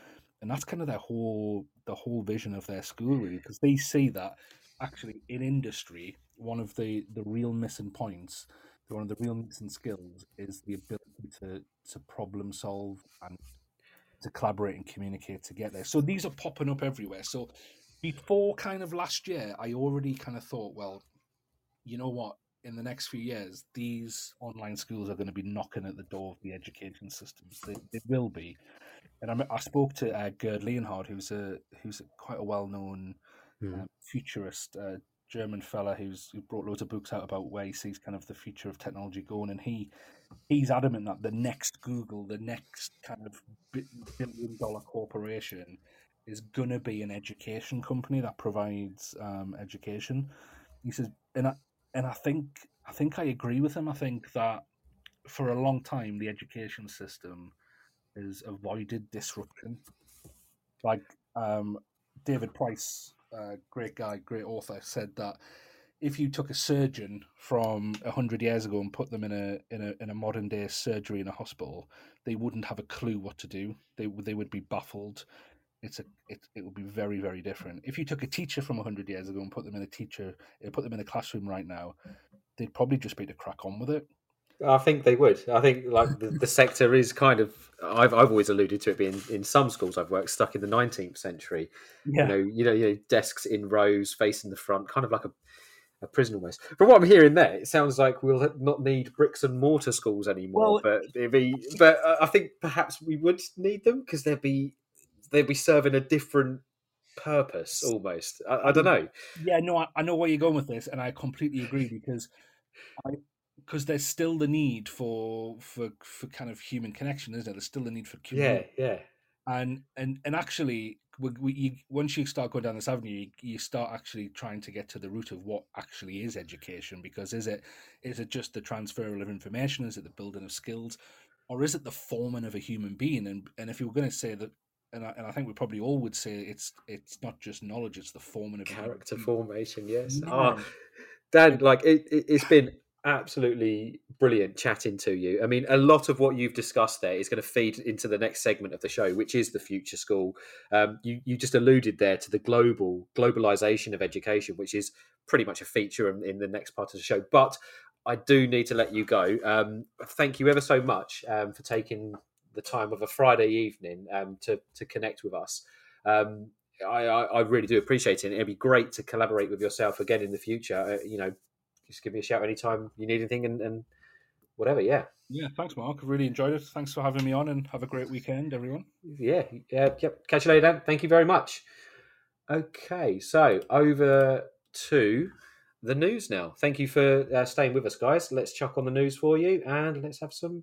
And that's kind of their whole the whole vision of their school, really, because they see that actually in industry one of the the real missing points one of the real missing skills is the ability to to problem solve and to collaborate and communicate to get there. So these are popping up everywhere. So before kind of last year, I already kind of thought, well, you know what? In the next few years, these online schools are going to be knocking at the door of the education systems. They, they will be. And I, I spoke to uh, Gerd Leonhard, who's a who's quite a well-known mm. uh, futurist uh, German fella who's who brought loads of books out about where he sees kind of the future of technology going, and he he's adamant that the next Google, the next kind of billion dollar corporation, is gonna be an education company that provides um, education. He says, and I and I think I think I agree with him. I think that for a long time the education system has avoided disruption. Like um, David Price uh, great guy, great author, said that if you took a surgeon from hundred years ago and put them in a in a in a modern day surgery in a hospital, they wouldn't have a clue what to do. They they would be baffled. It's a it, it would be very very different. If you took a teacher from hundred years ago and put them in a teacher, uh, put them in a classroom right now, they'd probably just be to crack on with it. I think they would. I think like the, the sector is kind of. I've I've always alluded to it being in some schools I've worked stuck in the 19th century. Yeah. You know, you know, you know, desks in rows facing the front, kind of like a a prison almost. From what I'm hearing there, it sounds like we'll not need bricks and mortar schools anymore. Well, but it'd be, but I think perhaps we would need them because they'd be they'd be serving a different purpose almost. I, I don't know. Yeah, no, I, I know where you're going with this, and I completely agree because I because there's still the need for for for kind of human connection, isn't there? There's still the need for community. Yeah, yeah. And and and actually, we, we, you, once you start going down this avenue, you, you, start actually trying to get to the root of what actually is education. Because is it is it just the transfer of information? Is it the building of skills, or is it the forming of a human being? And and if you were going to say that and I, and I, think we probably all would say it's it's not just knowledge; it's the forming of character formation. Yes. Ah, yeah. Oh, Dan, like it, it, has been absolutely brilliant chatting to you. I mean, a lot of what you've discussed there is going to feed into the next segment of the show, which is the future school. Um, you you just alluded there to the global globalization of education, which is pretty much a feature in, in the next part of the show. But I do need to let you go. Um, thank you ever so much um, for taking the time of a Friday evening um, to to connect with us. Um, I, I, really do appreciate it. It'd be great to collaborate with yourself again in the future. Uh, you know, just give me a shout anytime you need anything and, and whatever. Yeah. Yeah. Thanks, Mark. I really enjoyed it. Thanks for having me on and have a great weekend, everyone. Yeah. Yeah. Yep. Catch you later, Dan. Thank you very much. Okay. So over to the news now. Thank you for uh, staying with us, guys. Let's chuck on the news for you and let's have some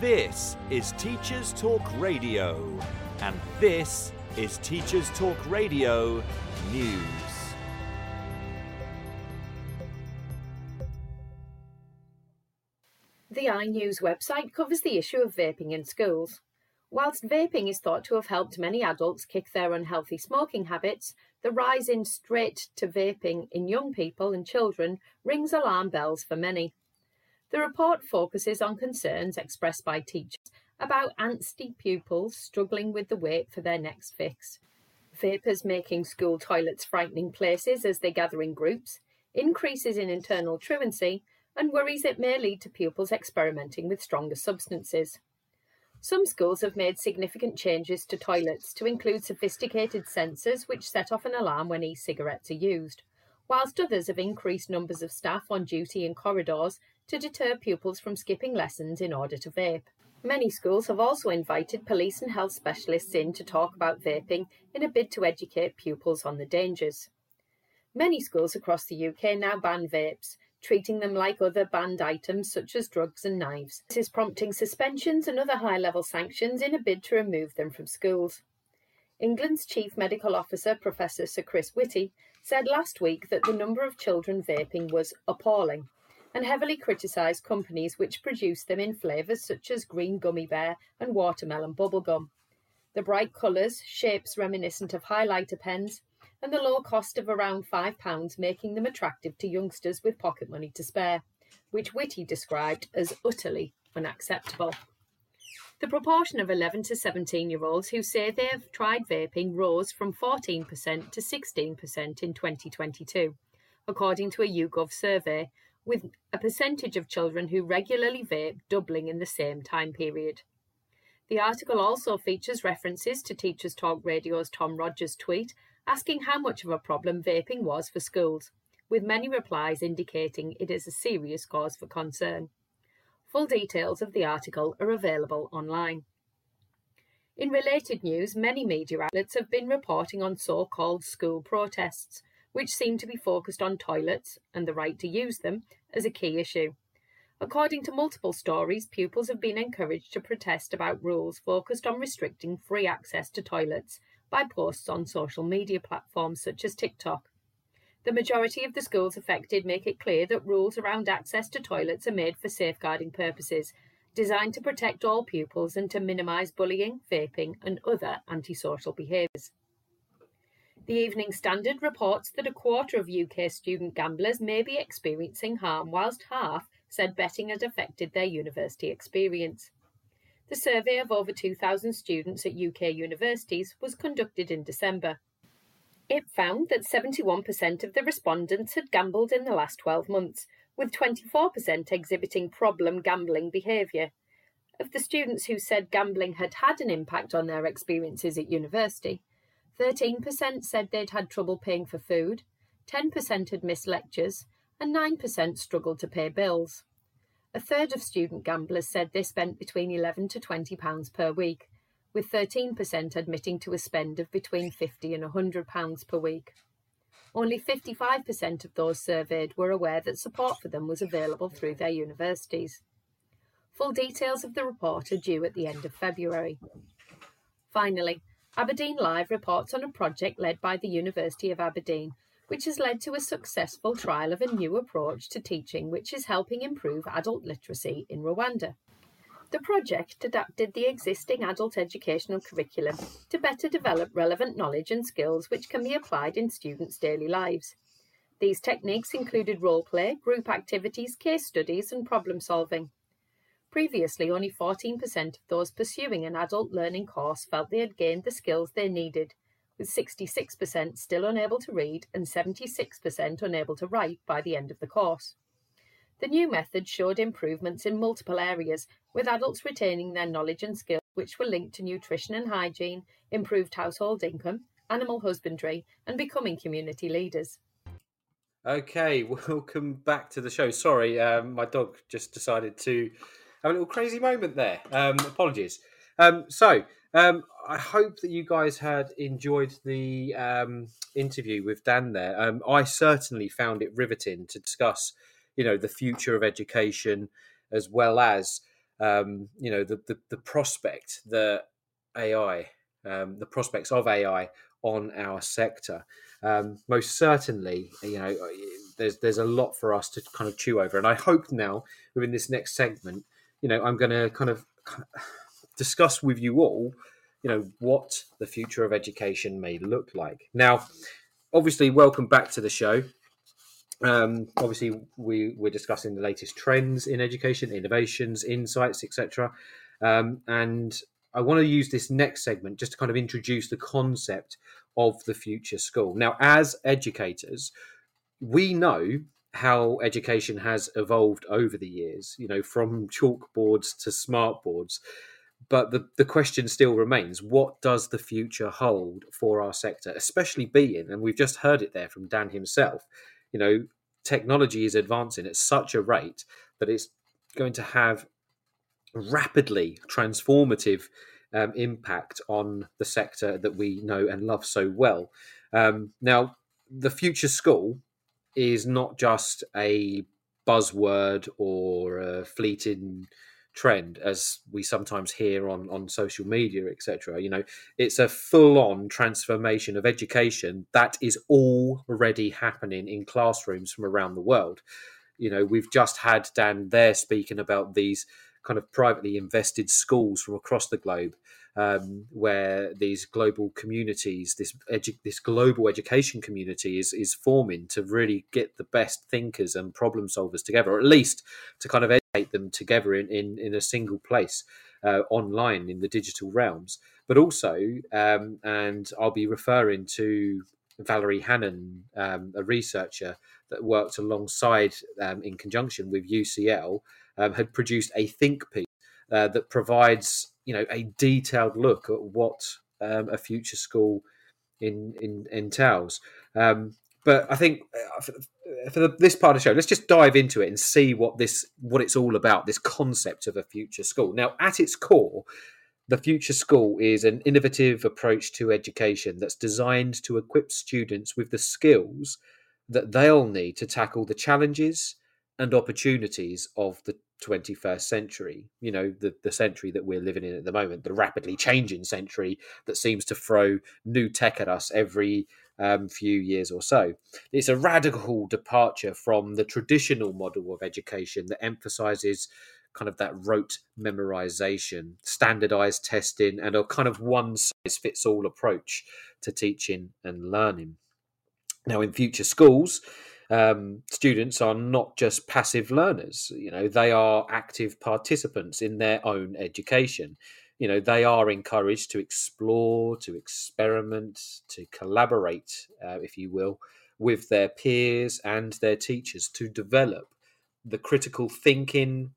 This is Teachers Talk Radio, and this is Teachers Talk Radio News. The iNews website covers the issue of vaping in schools. Whilst vaping is thought to have helped many adults kick their unhealthy smoking habits, the rise in straight to vaping in young people and children rings alarm bells for many. The report focuses on concerns expressed by teachers about angsty pupils struggling with the wait for their next fix. Vapors making school toilets frightening places as they gather in groups, increases in internal truancy, and worries it may lead to pupils experimenting with stronger substances. Some schools have made significant changes to toilets to include sophisticated sensors which set off an alarm when e cigarettes are used, whilst others have increased numbers of staff on duty in corridors to deter pupils from skipping lessons in order to vape. Many schools have also invited police and health specialists in to talk about vaping in a bid to educate pupils on the dangers. Many schools across the UK now ban vapes, treating them like other banned items such as drugs and knives. This is prompting suspensions and other high level sanctions in a bid to remove them from schools. England's Chief Medical Officer, Professor Sir Chris Whitty, said last week that the number of children vaping was appalling and heavily criticised companies which produce them in flavours such as green gummy bear and watermelon bubblegum. The bright colours, shapes reminiscent of highlighter pens, and the low cost of around £5 making them attractive to youngsters with pocket money to spare, which Whitty described as utterly unacceptable. The proportion of 11 to 17 year olds who say they have tried vaping rose from 14% to 16% in 2022, according to a YouGov survey with a percentage of children who regularly vape doubling in the same time period. The article also features references to Teachers Talk Radio's Tom Rogers tweet asking how much of a problem vaping was for schools, with many replies indicating it is a serious cause for concern. Full details of the article are available online. In related news, many media outlets have been reporting on so called school protests, which seem to be focused on toilets and the right to use them as a key issue. According to multiple stories, pupils have been encouraged to protest about rules focused on restricting free access to toilets by posts on social media platforms such as TikTok. The majority of the schools affected make it clear that rules around access to toilets are made for safeguarding purposes, designed to protect all pupils and to minimise bullying, vaping, and other antisocial behaviours. The Evening Standard reports that a quarter of UK student gamblers may be experiencing harm, whilst half said betting had affected their university experience. The survey of over 2,000 students at UK universities was conducted in December. It found that 71% of the respondents had gambled in the last 12 months, with 24% exhibiting problem gambling behaviour. Of the students who said gambling had had an impact on their experiences at university, 13% said they'd had trouble paying for food, 10% had missed lectures, and 9% struggled to pay bills. A third of student gamblers said they spent between 11 to 20 pounds per week, with 13% admitting to a spend of between 50 and 100 pounds per week. Only 55% of those surveyed were aware that support for them was available through their universities. Full details of the report are due at the end of February. Finally, Aberdeen Live reports on a project led by the University of Aberdeen, which has led to a successful trial of a new approach to teaching which is helping improve adult literacy in Rwanda. The project adapted the existing adult educational curriculum to better develop relevant knowledge and skills which can be applied in students' daily lives. These techniques included role play, group activities, case studies, and problem solving. Previously, only 14% of those pursuing an adult learning course felt they had gained the skills they needed, with 66% still unable to read and 76% unable to write by the end of the course. The new method showed improvements in multiple areas, with adults retaining their knowledge and skills which were linked to nutrition and hygiene, improved household income, animal husbandry, and becoming community leaders. Okay, welcome back to the show. Sorry, um, my dog just decided to have a little crazy moment there. Um, apologies. Um, so, um, I hope that you guys had enjoyed the um, interview with Dan there. Um, I certainly found it riveting to discuss, you know, the future of education as well as, um, you know, the, the, the prospect that AI, the prospects of AI on our sector. most certainly, you know, there's there's a lot for us to kind of chew over, and I hope now within this next segment you know, I'm going to kind of discuss with you all, you know, what the future of education may look like. Now, obviously, welcome back to the show. Um, obviously, we we're discussing the latest trends in education, innovations, insights, etc. Um, and I want to use this next segment just to kind of introduce the concept of the future school. Now, as educators, we know how education has evolved over the years, you know, from chalkboards to smartboards. But the, the question still remains what does the future hold for our sector, especially being, and we've just heard it there from Dan himself, you know, technology is advancing at such a rate that it's going to have rapidly transformative um, impact on the sector that we know and love so well. Um, now, the future school is not just a buzzword or a fleeting trend as we sometimes hear on on social media etc you know it's a full on transformation of education that is already happening in classrooms from around the world. You know we've just had Dan there speaking about these kind of privately invested schools from across the globe um, where these global communities, this edu- this global education community is is forming to really get the best thinkers and problem solvers together, or at least to kind of educate them together in in, in a single place uh, online in the digital realms. But also, um, and I'll be referring to Valerie Hannon, um, a researcher that worked alongside um, in conjunction with UCL, um, had produced a think piece uh, that provides you know a detailed look at what um, a future school in, in entails. Um, but I think uh, for, the, this part of the show, let's just dive into it and see what this what it's all about. This concept of a future school. Now, at its core, the future school is an innovative approach to education that's designed to equip students with the skills that they'll need to tackle the challenges and opportunities of the 21st century you know the, the century that we're living in at the moment the rapidly changing century that seems to throw new tech at us every um, few years or so. It's a radical departure from the traditional model of education that emphasizes kind of that rote memorization standardized testing and a kind of one size fits all approach to teaching and learning. Now in future schools um, students are not just passive learners. You know, they are active participants in their own education. You know, they are encouraged to explore, to experiment, to collaborate, uh, if you will, with their peers and their teachers to develop the critical thinking,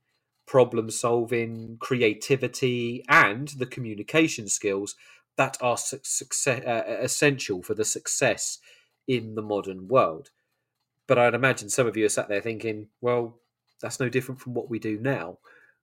problem solving, creativity, and the communication skills that are success, uh, essential for the success in the modern world. But I'd imagine some of you are sat there thinking, well, that's no different from what we do now.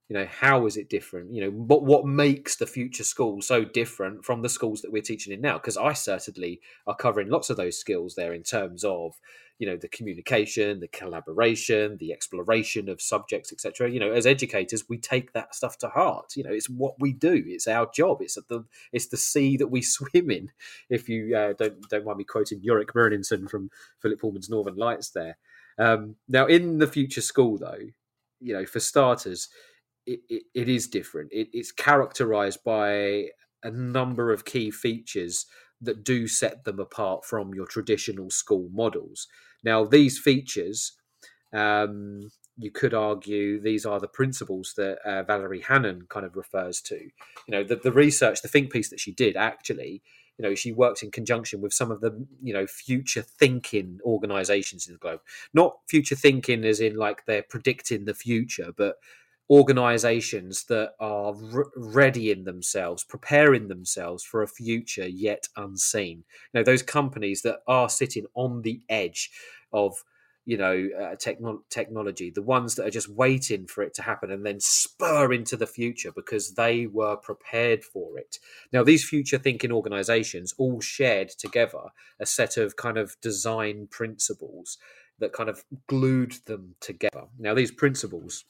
You know, how is it different? You know, what what makes the future school so different from the schools that we're teaching in now? Because I certainly are covering lots of those skills there in terms of, you know the communication the collaboration the exploration of subjects etc you know as educators we take that stuff to heart. You know it's what we do. It's our job. It's the it's the sea that we swim in if you uh, don't don't mind me quoting Iorek Byrnison from Philip Pullman's Northern Lights there. Um, now in the future school though you know for starters it, it, it is different it, it's characterized by a number of key features that do set them apart from your traditional school models. Now, these features, um, you could argue these are the principles that uh, Valerie Hannon kind of refers to. You know, the, the research, the think piece that she did actually, you know, she worked in conjunction with some of the, you know, future thinking organizations in the globe. Not future thinking as in like they're predicting the future, but organizations that are re- readying themselves, preparing themselves for a future yet unseen. You know, those companies that are sitting on the edge of you know uh, techno- technology the ones that are just waiting for it to happen and then spur into the future because they were prepared for it now these future thinking organizations all shared together a set of kind of design principles that kind of glued them together now these principles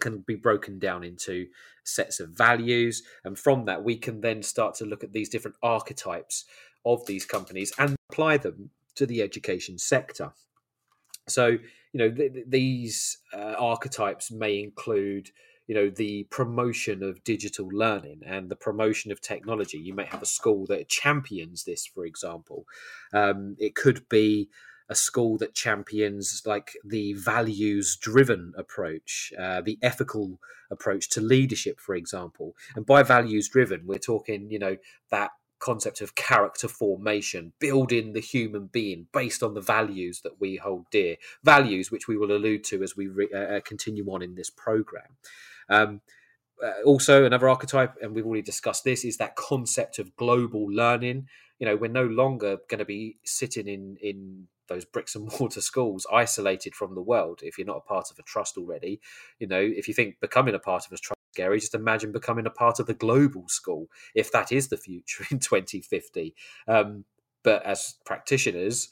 can be broken down into sets of values. And from that, we can then start to look at these different archetypes of these companies and apply them to the education sector. So, you know, th- th- these uh, archetypes may include, you know, the promotion of digital learning and the promotion of technology. You may have a school that champions this, for example. Um, it could be a school that champions like the values driven approach, uh, the ethical approach to leadership, for example. And by values driven, we're talking, you know, that concept of character formation, building the human being based on the values that we hold dear, values which we will allude to as we re- uh, uh continue on in this program. Um, uh, also, another archetype, and we've already discussed this, is that concept of global learning. You know, we're no longer going to be sitting in in those bricks and mortar schools isolated from the world if you're not a part of a trust already you know if you think becoming a part of a trust scary just imagine becoming a part of the global school if that is the future in 2050 um, but as practitioners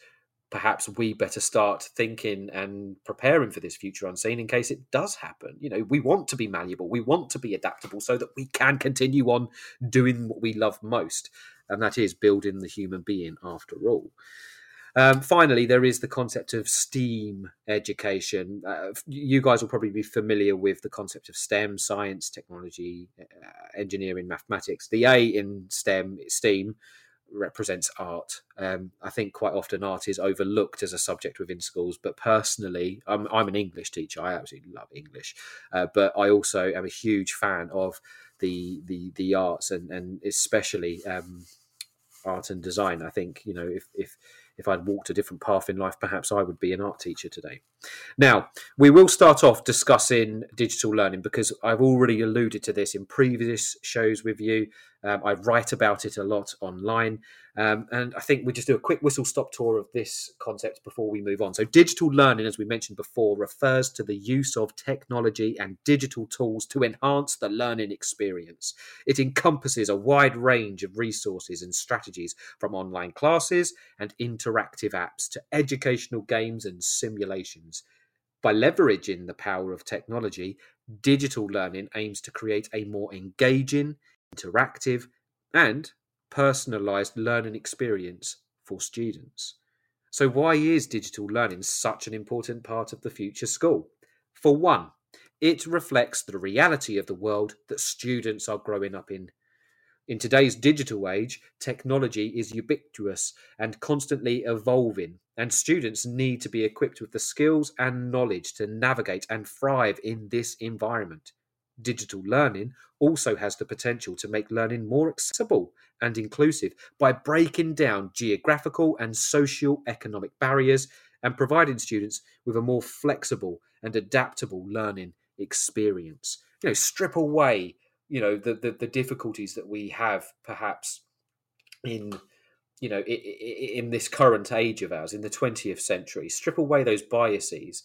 perhaps we better start thinking and preparing for this future unseen in case it does happen. You know, we want to be malleable, we want to be adaptable so that we can continue on doing what we love most, and that is building the human being after all. Um, finally, there is the concept of STEAM education. Uh, you guys will probably be familiar with the concept of STEM science, technology, uh, engineering, mathematics. The A in STEM, STEAM, represents art. Um, I think quite often art is overlooked as a subject within schools, but personally, I'm, I'm an English teacher. I absolutely love English, uh, but I also am a huge fan of the the the arts and and especially um, art and design. I think you know if if if I'd walked a different path in life, perhaps I would be an art teacher today. Now, we will start off discussing digital learning because I've already alluded to this in previous shows with you. Um, I write about it a lot online. Um, and I think we just do a quick whistle stop tour of this concept before we move on. So, digital learning, as we mentioned before, refers to the use of technology and digital tools to enhance the learning experience. It encompasses a wide range of resources and strategies from online classes and interactive apps to educational games and simulations. By leveraging the power of technology, digital learning aims to create a more engaging, interactive, and personalized learning experience for students. So, why is digital learning such an important part of the future school? For one, it reflects the reality of the world that students are growing up in. In today's digital age, technology is ubiquitous and constantly evolving, and students need to be equipped with the skills and knowledge to navigate and thrive in this environment. Digital learning also has the potential to make learning more accessible and inclusive by breaking down geographical and socio-economic barriers and providing students with a more flexible and adaptable learning experience. You know, strip away, you know, the the, the difficulties that we have perhaps in you know in this current age of ours in the 20th century strip away those biases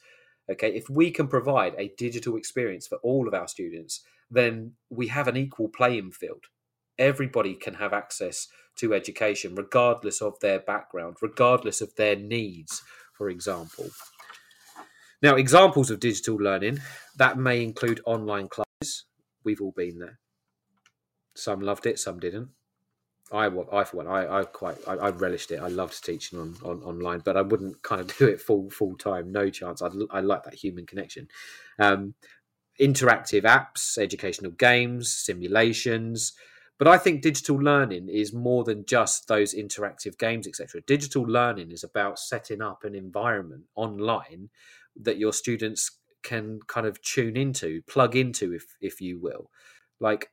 okay if we can provide a digital experience for all of our students then we have an equal playing field. Everybody can have access to education, regardless of their background, regardless of their needs for example. Now, examples of digital learning that may include online classes. We've all been there. Some loved it, some didn't. I, I for one, I, I quite, I, I, relished it. I loved teaching on, on online, but I wouldn't kind of do it full full time. No chance. I'd, I like that human connection. Um, interactive apps, educational games, simulations. But I think digital learning is more than just those interactive games, etc. Digital learning is about setting up an environment online that your students can kind of tune into, plug into, if if you will. Like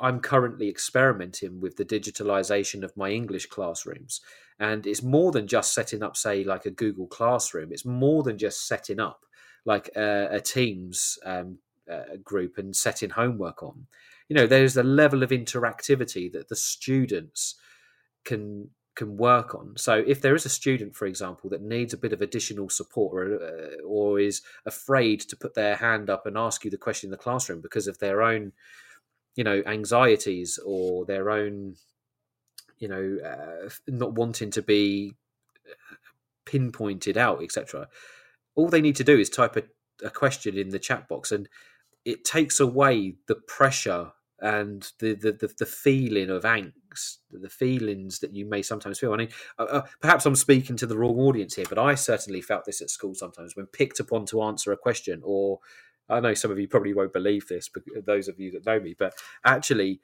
I'm currently experimenting with the digitalization of my English classrooms. And it's more than just setting up, say, like a Google Classroom. It's more than just setting up like a, a Teams um, uh, group and setting homework on. You know, there's a level of interactivity that the students can can work on. So if there is a student, for example, that needs a bit of additional support or, uh, or is afraid to put their hand up and ask you the question in the classroom because of their own you know anxieties or their own you know uh, not wanting to be uh, pinpointed out etc all they need to do is type a, a question in the chat box and it takes away the pressure and the, the the, the, feeling of angst, the feelings that you may sometimes feel. I mean, uh, uh, perhaps I'm speaking to the wrong audience here, but I certainly felt this at school sometimes when picked upon to answer a question or I know some of you probably won't believe this, but those of you that know me, but actually,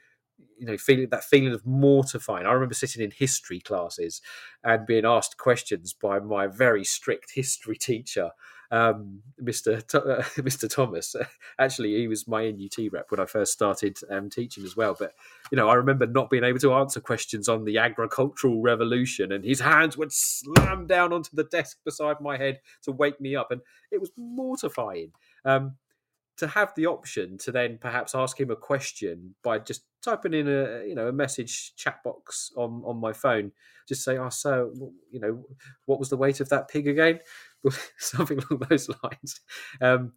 you know, feeling that feeling of mortifying. I remember sitting in history classes and being asked questions by my very strict history teacher, um, Mr. uh, Mr. Thomas. Actually, he was my NUT rep when I first started um, teaching as well. But you know, I remember not being able to answer questions on the agricultural revolution, and his hands would slam down onto the desk beside my head to wake me up, and it was mortifying. Um, to have the option to then perhaps ask him a question by just typing in a you know a message chat box on on my phone. Just say oh so you know what was the weight of that pig again? Something along those lines. Um,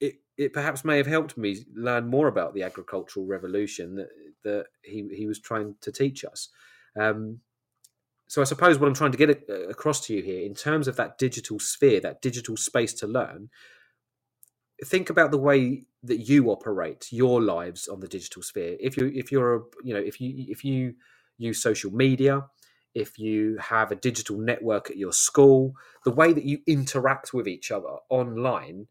it it perhaps may have helped me learn more about the agricultural revolution that that he he was trying to teach us. Um, so I suppose what I'm trying to get across to you here in terms of that digital sphere that digital space to learn think about the way that you operate your lives on the digital sphere. If you if you're a, you know if you if you use social media if you have a digital network at your school the way that you interact with each other online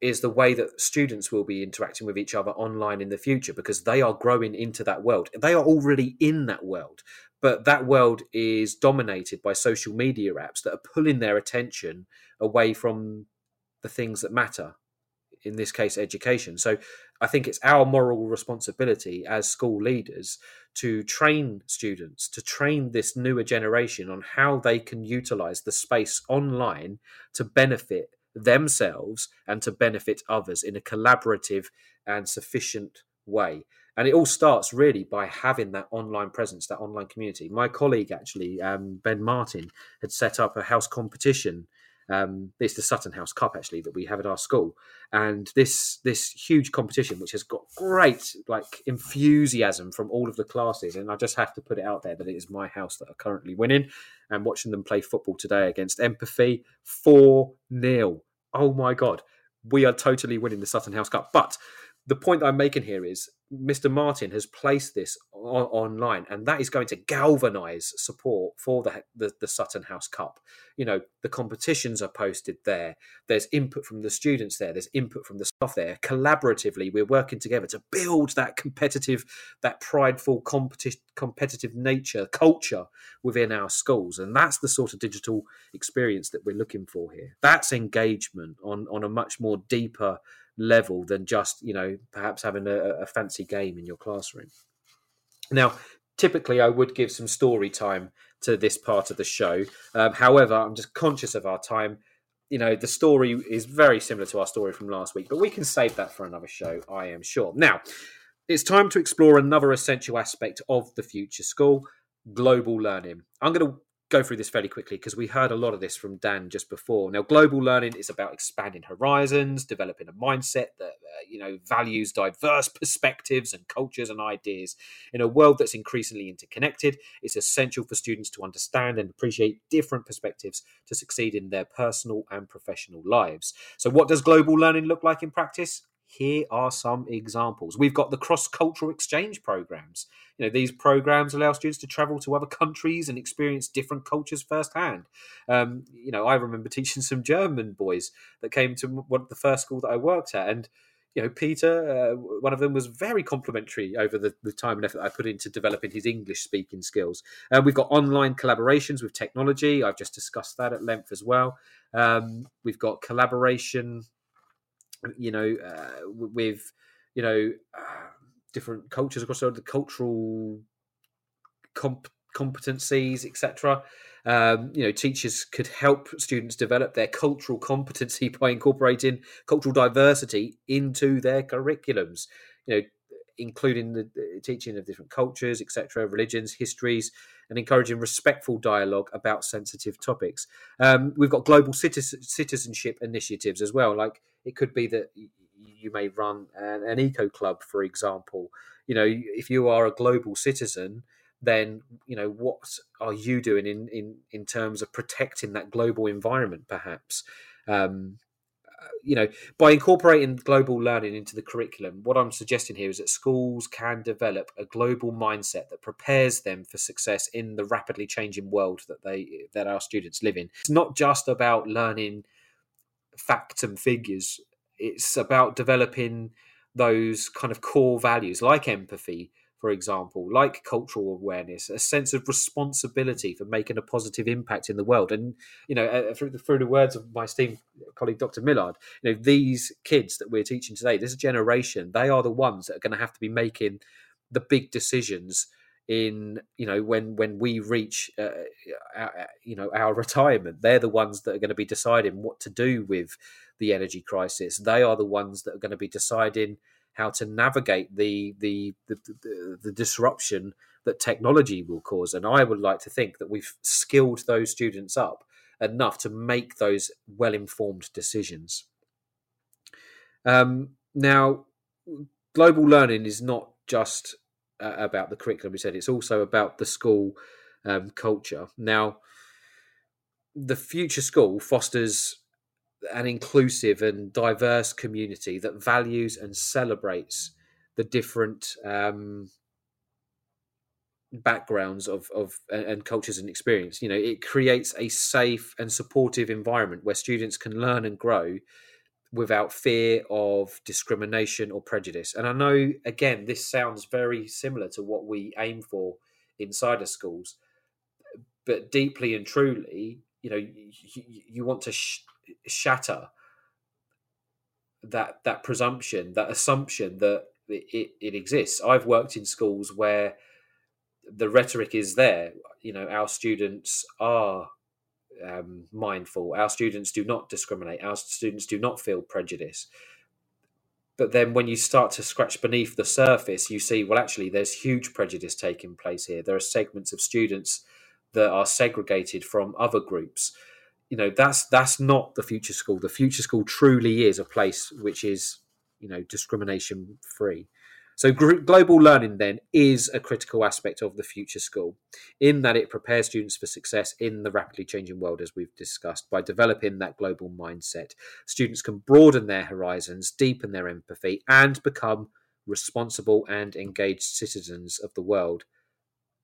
is the way that students will be interacting with each other online in the future because they are growing into that world. They are already in that world but that world is dominated by social media apps that are pulling their attention away from the things that matter in this case education. So i think it's our moral responsibility as school leaders to train students to train this newer generation on how they can utilize the space online to benefit themselves and to benefit others in a collaborative and sufficient way. And it all starts really by having that online presence that online community. My colleague actually um, ben martin had set up a house competition um, it's the Sutton House Cup actually that we have at our school, and this this huge competition which has got great like enthusiasm from all of the classes. And I just have to put it out there that it is my house that are currently winning. And watching them play football today against Empathy, four 0 Oh my god, we are totally winning the Sutton House Cup. But the point I'm making here is Mr. Martin has placed this on, online, and that is going to galvanise support for the, the, the Sutton House Cup. You know, the competitions are posted there. There's input from the students there. There's input from the staff there. Collaboratively, we're working together to build that competitive, that prideful, competi- competitive nature culture within our schools, and that's the sort of digital experience that we're looking for here. That's engagement on on a much more deeper level than just you know perhaps having a, a fancy game in your classroom. Now, typically, I would give some story time to this part of the show. Um, however, I'm just conscious of our time. You know, the story is very similar to our story from last week, but we can save that for another show, I am sure. Now, it's time to explore another essential aspect of the future school global learning. I'm going to go through this fairly quickly because we heard a lot of this from Dan just before. Now, global learning is about expanding horizons, developing a mindset that uh, you know values diverse perspectives and cultures and ideas. In a world that's increasingly interconnected, it's essential for students to understand and appreciate different perspectives to succeed in their personal and professional lives. So, what does global learning look like in practice? Here are some examples. We've got the cross cultural exchange programs. You know, these programs allow students to travel to other countries and experience different cultures firsthand. Um, you know, I remember teaching some German boys that came to one the first school that I worked at, and you know, Peter, uh, one of them was very complimentary over the, the, time and effort I put into developing his English speaking skills. Uh, we've got online collaborations with technology. I've just discussed that at length as well. Um, we've got collaboration you know, uh, with you know uh, different cultures across the, cultural comp- competencies, etc. Um, you know, teachers could help students develop their cultural competency by incorporating cultural diversity into their curriculums. You know, including the, the teaching of different cultures, etc., religions, histories, and encouraging respectful dialogue about sensitive topics. Um, we've got global citizenship initiatives as well. Like it could be that you may run an, an eco club, for example. You know, if you are a global citizen, then you know what are you doing in in in terms of protecting that global environment, perhaps. Um, you know, by incorporating global learning into the curriculum, what I'm suggesting here is that schools can develop a global mindset that prepares them for success in the rapidly changing world that they that our students live in. It's not just about learning facts and figures. It's about developing those kind of core values like empathy, for example, like cultural awareness, a sense of responsibility for making a positive impact in the world. And you know, uh, through, the, through the words of my esteemed colleague Dr. Millard, you know, these kids that we're teaching today, this generation, they are the ones that are going to have to be making the big decisions in you know when when we reach uh, our, uh, you know our retirement they're the ones that are going to be deciding what to do with the energy crisis they are the ones that are going to be deciding how to navigate the the, the the, the disruption that technology will cause. And I would like to think that we've skilled those students up enough to make those well informed decisions. Um, now, global learning is not just uh, about the curriculum. We said it's also about the school um, culture. Now, the future school fosters an inclusive and diverse community that values and celebrates the different um, backgrounds of, of and cultures and experience. You know, it creates a safe and supportive environment where students can learn and grow without fear of discrimination or prejudice. And I know, again, this sounds very similar to what we aim for inside of schools, but deeply and truly, you know, you, you want to sh- shatter that that presumption, that assumption that it, it exists. I've worked in schools where the rhetoric is there. You know, our students are um, mindful. Our students do not discriminate. Our students do not feel prejudice. But then when you start to scratch beneath the surface, you see, well, actually, there's huge prejudice taking place here. There are segments of students that are segregated from other groups you know that's that's not the future school the future school truly is a place which is you know discrimination free so global learning then is a critical aspect of the future school in that it prepares students for success in the rapidly changing world as we've discussed by developing that global mindset. Students can broaden their horizons deepen their empathy and become responsible and engaged citizens of the world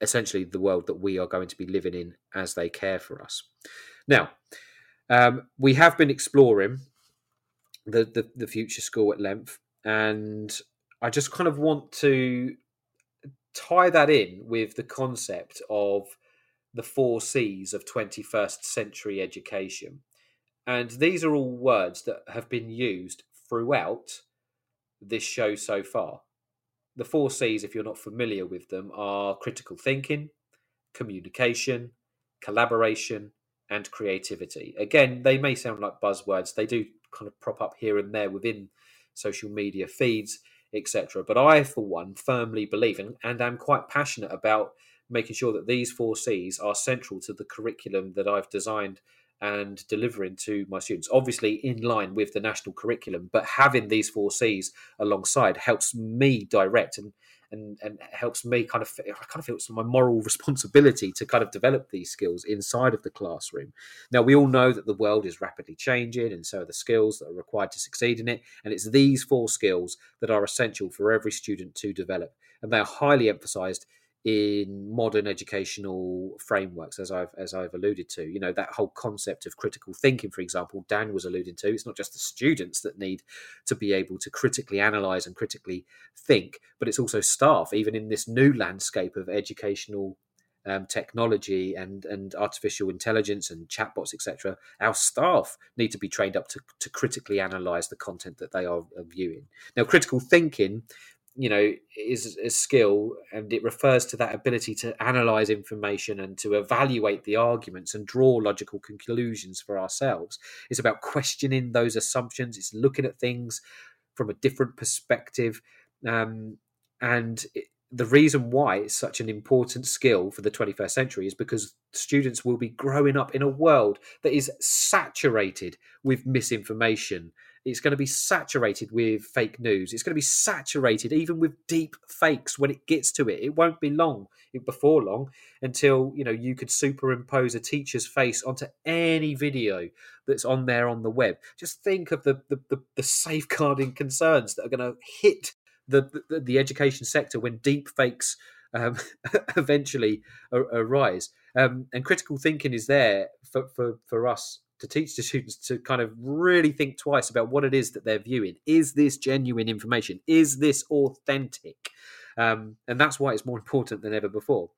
essentially the world that we are going to be living in as they care for us. Now, um, we have been exploring the, the, the future school at length, and I just kind of want to tie that in with the concept of the four C's of 21st century education. And these are all words that have been used throughout this show so far. The four C's, if you're not familiar with them, are critical thinking, communication, collaboration, and creativity. Again, they may sound like buzzwords. They do kind of prop up here and there within social media feeds, etc. But I, for one, firmly believe and, and am quite passionate about making sure that these four C's are central to the curriculum that I've designed and delivering to my students. Obviously, in line with the national curriculum, but having these four C's alongside helps me direct and and and helps me kind of I kind of feel it's my moral responsibility to kind of develop these skills inside of the classroom. Now we all know that the world is rapidly changing, and so are the skills that are required to succeed in it. And it's these four skills that are essential for every student to develop, and they are highly emphasised in modern educational frameworks as i've as i've alluded to. You know that whole concept of critical thinking for example dan was alluding to it's not just the students that need to be able to critically analyze and critically think but it's also staff even in this new landscape of educational um, technology and and artificial intelligence and chatbots etc our staff need to be trained up to, to critically analyze the content that they are viewing. Now critical thinking you know is a skill and it refers to that ability to analyze information and to evaluate the arguments and draw logical conclusions for ourselves. It's about questioning those assumptions. It's looking at things from a different perspective. Um, and it, the reason why it's such an important skill for the 21st century is because students will be growing up in a world that is saturated with misinformation it's going to be saturated with fake news. It's going to be saturated even with deep fakes when it gets to it. It won't be long before long until you know you could superimpose a teacher's face onto any video that's on there on the web. Just think of the the, the, the safeguarding concerns that are going to hit the, the, the education sector when deep fakes um, eventually arise. Um, and critical thinking is there for, for, for us to teach the students to kind of really think twice about what it is that they're viewing. Is this genuine information? Is this authentic? Um, and that's why it's more important than ever before.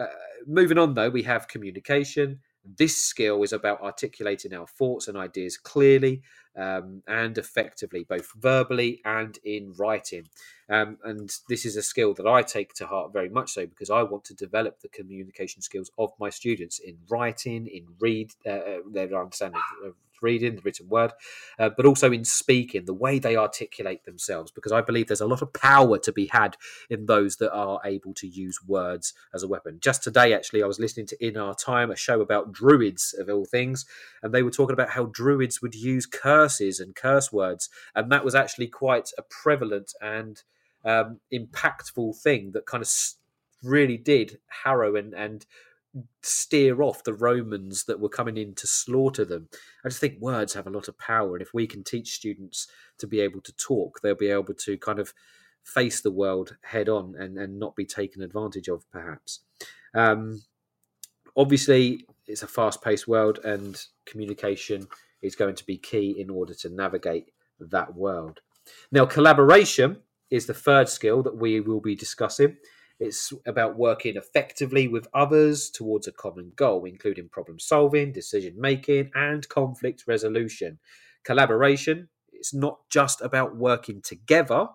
Uh, moving on, though, we have communication. This skill is about articulating our thoughts and ideas clearly um, and effectively, both verbally and in writing. Um, and this is a skill that I take to heart very much so because I want to develop the communication skills of my students in writing, in read, uh, uh their understanding of reading, the written word, uh, but also in speaking, the way they articulate themselves, because I believe there's a lot of power to be had in those that are able to use words as a weapon. Just today, actually, I was listening to In Our Time, a show about druids of all things, and they were talking about how druids would use curses and curse words, and that was actually quite a prevalent and um, impactful thing that kind of really did harrow and, and steer off the Romans that were coming in to slaughter them. I just think words have a lot of power, and if we can teach students to be able to talk, they'll be able to kind of face the world head on and, and not be taken advantage of, perhaps. Um, obviously, it's a fast paced world, and communication is going to be key in order to navigate that world. Now, collaboration is the third skill that we will be discussing. It's about working effectively with others towards a common goal, including problem solving, decision making, and conflict resolution. Collaboration, it's not just about working together,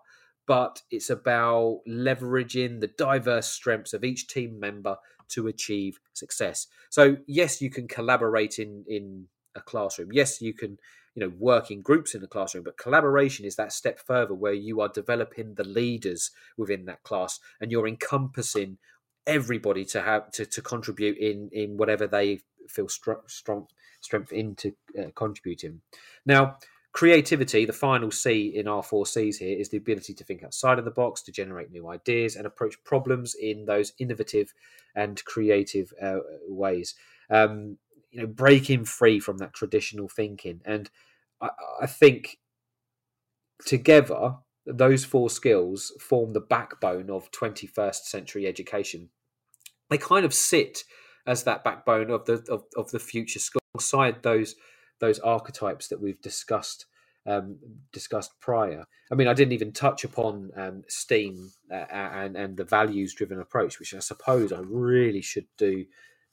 but it's about leveraging the diverse strengths of each team member to achieve success. So, yes, you can collaborate in, in a classroom. Yes, you can you know work in groups in the classroom but collaboration is that step further where you are developing the leaders within that class and you're encompassing everybody to have to, to contribute in in whatever they feel strong strong strength into uh, contributing. Now creativity the final c in our four c's here is the ability to think outside of the box to generate new ideas and approach problems in those innovative and creative uh, ways. Um, you know breaking free from that traditional thinking. And I, I think together those four skills form the backbone of 21st century education. They kind of sit as that backbone of the of, of the future school alongside those those archetypes that we've discussed um, discussed prior. I mean, I didn't even touch upon um, STEAM uh, and and the values driven approach, which I suppose I really should do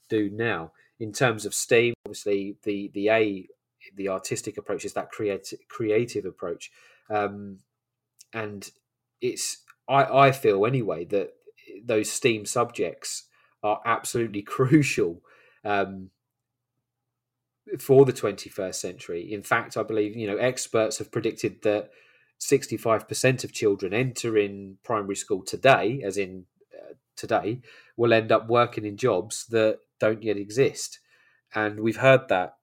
do now in terms of STEAM, obviously the the A the artistic approach is that creative creative approach, um, and it's I I feel anyway that those STEAM subjects are absolutely crucial um, for the 21st century. In fact, I believe you know experts have predicted that 65% of children entering primary school today, as in today will end up working in jobs that don't yet exist. And we've heard that.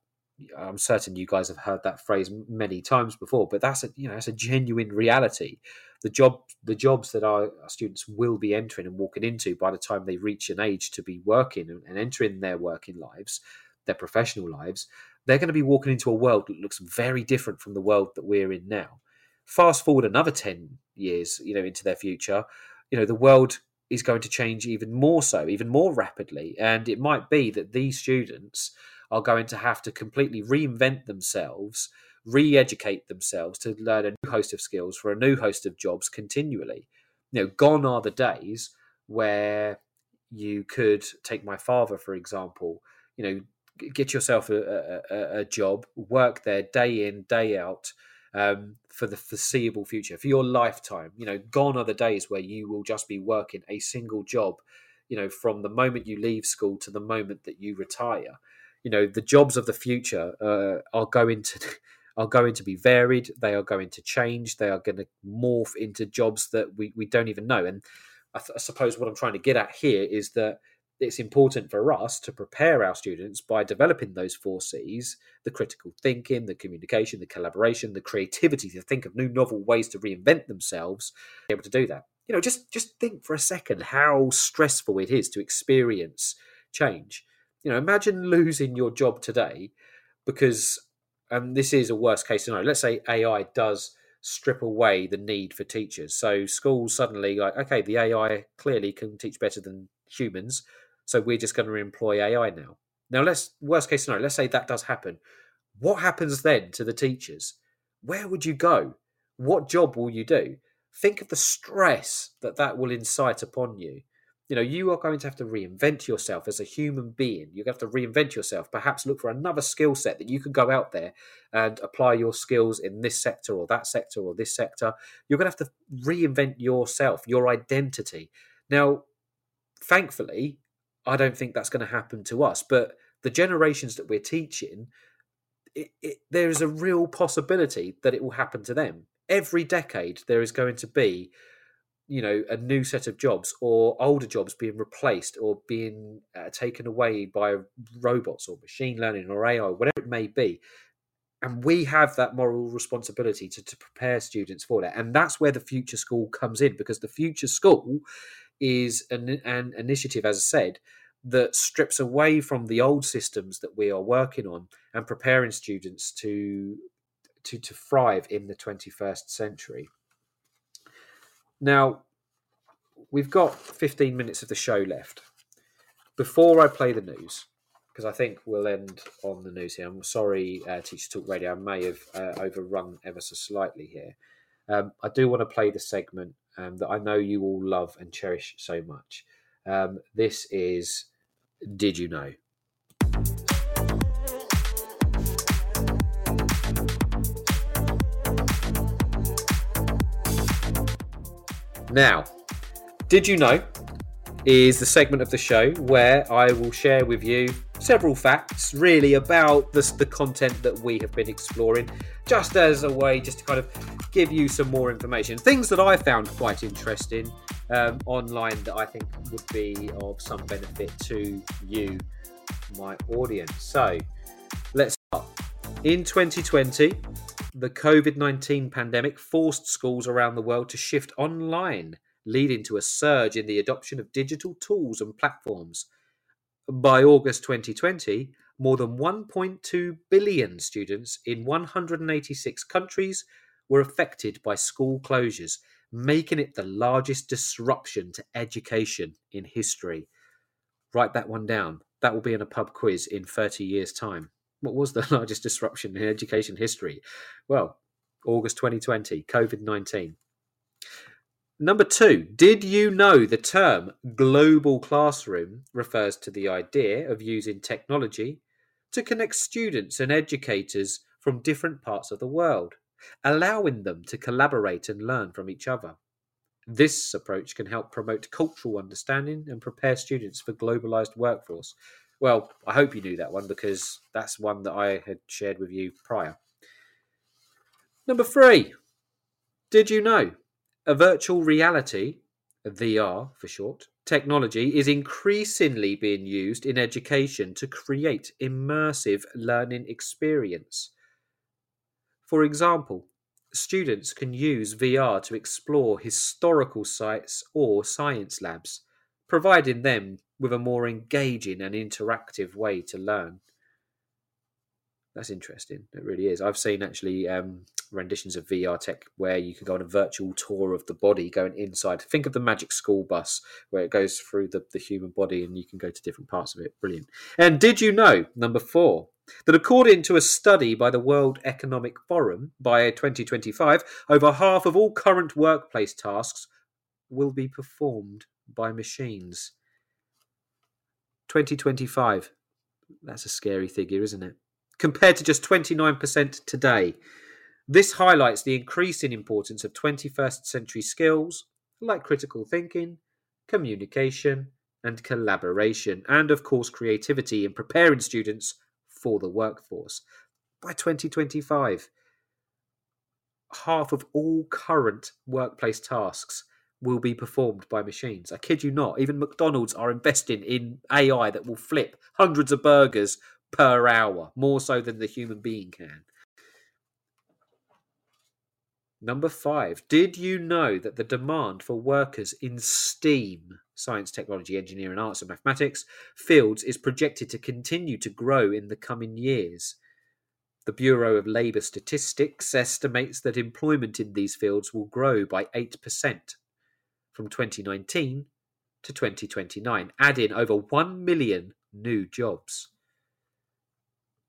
I'm certain you guys have heard that phrase many times before, but that's a you know that's a genuine reality. The job the jobs that our, our students will be entering and walking into by the time they reach an age to be working and, and entering their working lives, their professional lives, they're going to be walking into a world that looks very different from the world that we're in now. Fast forward another 10 years, you know, into their future, you know, the world is going to change even more so, even more rapidly. And it might be that these students are going to have to completely reinvent themselves, re educate themselves to learn a new host of skills for a new host of jobs continually. You know, gone are the days where you could take my father, for example, you know, get yourself a, a, a job, work there day in, day out um, for the foreseeable future, for your lifetime. You know, gone are the days where you will just be working a single job, you know, from the moment you leave school to the moment that you retire. You know, the jobs of the future uh, are going to. Are going to be varied. They are going to change. They are going to morph into jobs that we, we don't even know. And I, th- I suppose what I'm trying to get at here is that it's important for us to prepare our students by developing those four C's the critical thinking, the communication, the collaboration, the creativity to think of new novel ways to reinvent themselves, be able to do that. You know, just just think for a second how stressful it is to experience change. You know, imagine losing your job today because and this is a worst case scenario. Let's say AI does strip away the need for teachers. So schools suddenly like, okay, the AI clearly can teach better than humans so we're just going to employ AI now. Now, let's worst case scenario. Let's say that does happen. What happens then to the teachers? Where would you go? What job will you do? Think of the stress that that will incite upon you. You know, you are going to have to reinvent yourself as a human being. You're going to have to reinvent yourself. Perhaps look for another skill set that you can go out there and apply your skills in this sector or that sector or this sector. You're going to have to reinvent yourself, your identity. Now, thankfully, I don't think that's going to happen to us. But the generations that we're teaching, it, it, there is a real possibility that it will happen to them. Every decade, there is going to be, you know, a new set of jobs or older jobs being replaced or being uh, taken away by robots or machine learning or AI, whatever it may be. And we have that moral responsibility to, to prepare students for that. And that's where the future school comes in because the future school is an, an initiative, as I said, that strips away from the old systems that we are working on and preparing students to to, to thrive in the 21st century. Now, we've got 15 minutes of the show left. Before I play the news, because I think we'll end on the news here. I'm sorry, uh, Teacher Talk Radio, I may have uh, overrun ever so slightly here. Um, I do want to play the segment um, that I know you all love and cherish so much. Um, this is Did You Know? Now, Did You Know is the segment of the show where I will share with you several facts really about the, the content that we have been exploring, just as a way just to kind of give you some more information. Things that I found quite interesting um, online that I think would be of some benefit to you, my audience. So let's start. In 2020, the COVID 19 pandemic forced schools around the world to shift online, leading to a surge in the adoption of digital tools and platforms. By August 2020, more than 1.2 billion students in 186 countries were affected by school closures, making it the largest disruption to education in history. Write that one down. That will be in a pub quiz in 30 years' time. What was the largest disruption in education history? Well, August 2020, COVID 19. Number two, did you know the term global classroom refers to the idea of using technology to connect students and educators from different parts of the world, allowing them to collaborate and learn from each other? This approach can help promote cultural understanding and prepare students for globalized workforce. Well, I hope you knew that one because that's one that I had shared with you prior. Number three, did you know a virtual reality, VR for short, technology is increasingly being used in education to create immersive learning experience. For example, students can use VR to explore historical sites or science labs, providing them with a more engaging and interactive way to learn. That's interesting. It really is. I've seen actually um, renditions of VR tech where you can go on a virtual tour of the body going inside. Think of the Magic School Bus where it goes through the, the human body and you can go to different parts of it. Brilliant. And did you know, number four, that according to a study by the World Economic Forum, by 2025, over half of all current workplace tasks will be performed by machines. 2025. That's a scary figure, isn't it? Compared to just 29% today. This highlights the increasing importance of 21st century skills like critical thinking, communication, and collaboration, and of course, creativity in preparing students for the workforce. By 2025, half of all current workplace tasks will be performed by machines. I kid you not. Even McDonald's are investing in AI that will flip hundreds of burgers per hour, more so than the human being can. Number five, did you know that the demand for workers in STEAM, science, technology, engineering, arts, and mathematics, fields is projected to continue to grow in the coming years? The Bureau of Labour Statistics estimates that employment in these fields will grow by 8% from 2019 to 2029, adding over 1 million new jobs.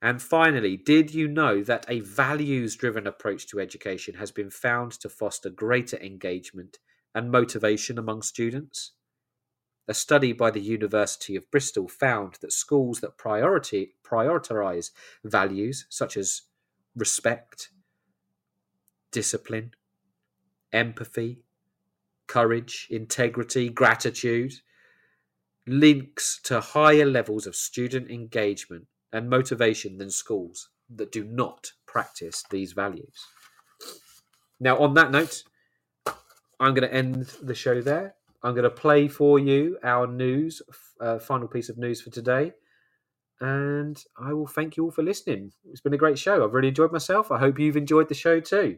And finally, did you know that a values driven approach to education has been found to foster greater engagement and motivation among students? A study by the University of Bristol found that schools that priority, prioritize values such as respect, discipline, empathy, courage, integrity, gratitude links to higher levels of student engagement and motivation than schools that do not practice these values. Now, on that note, I'm going to end the show there. I'm going to play for you our news, uh, final piece of news for today. And I will thank you all for listening. It's been a great show. I've really enjoyed myself. I hope you've enjoyed the show too.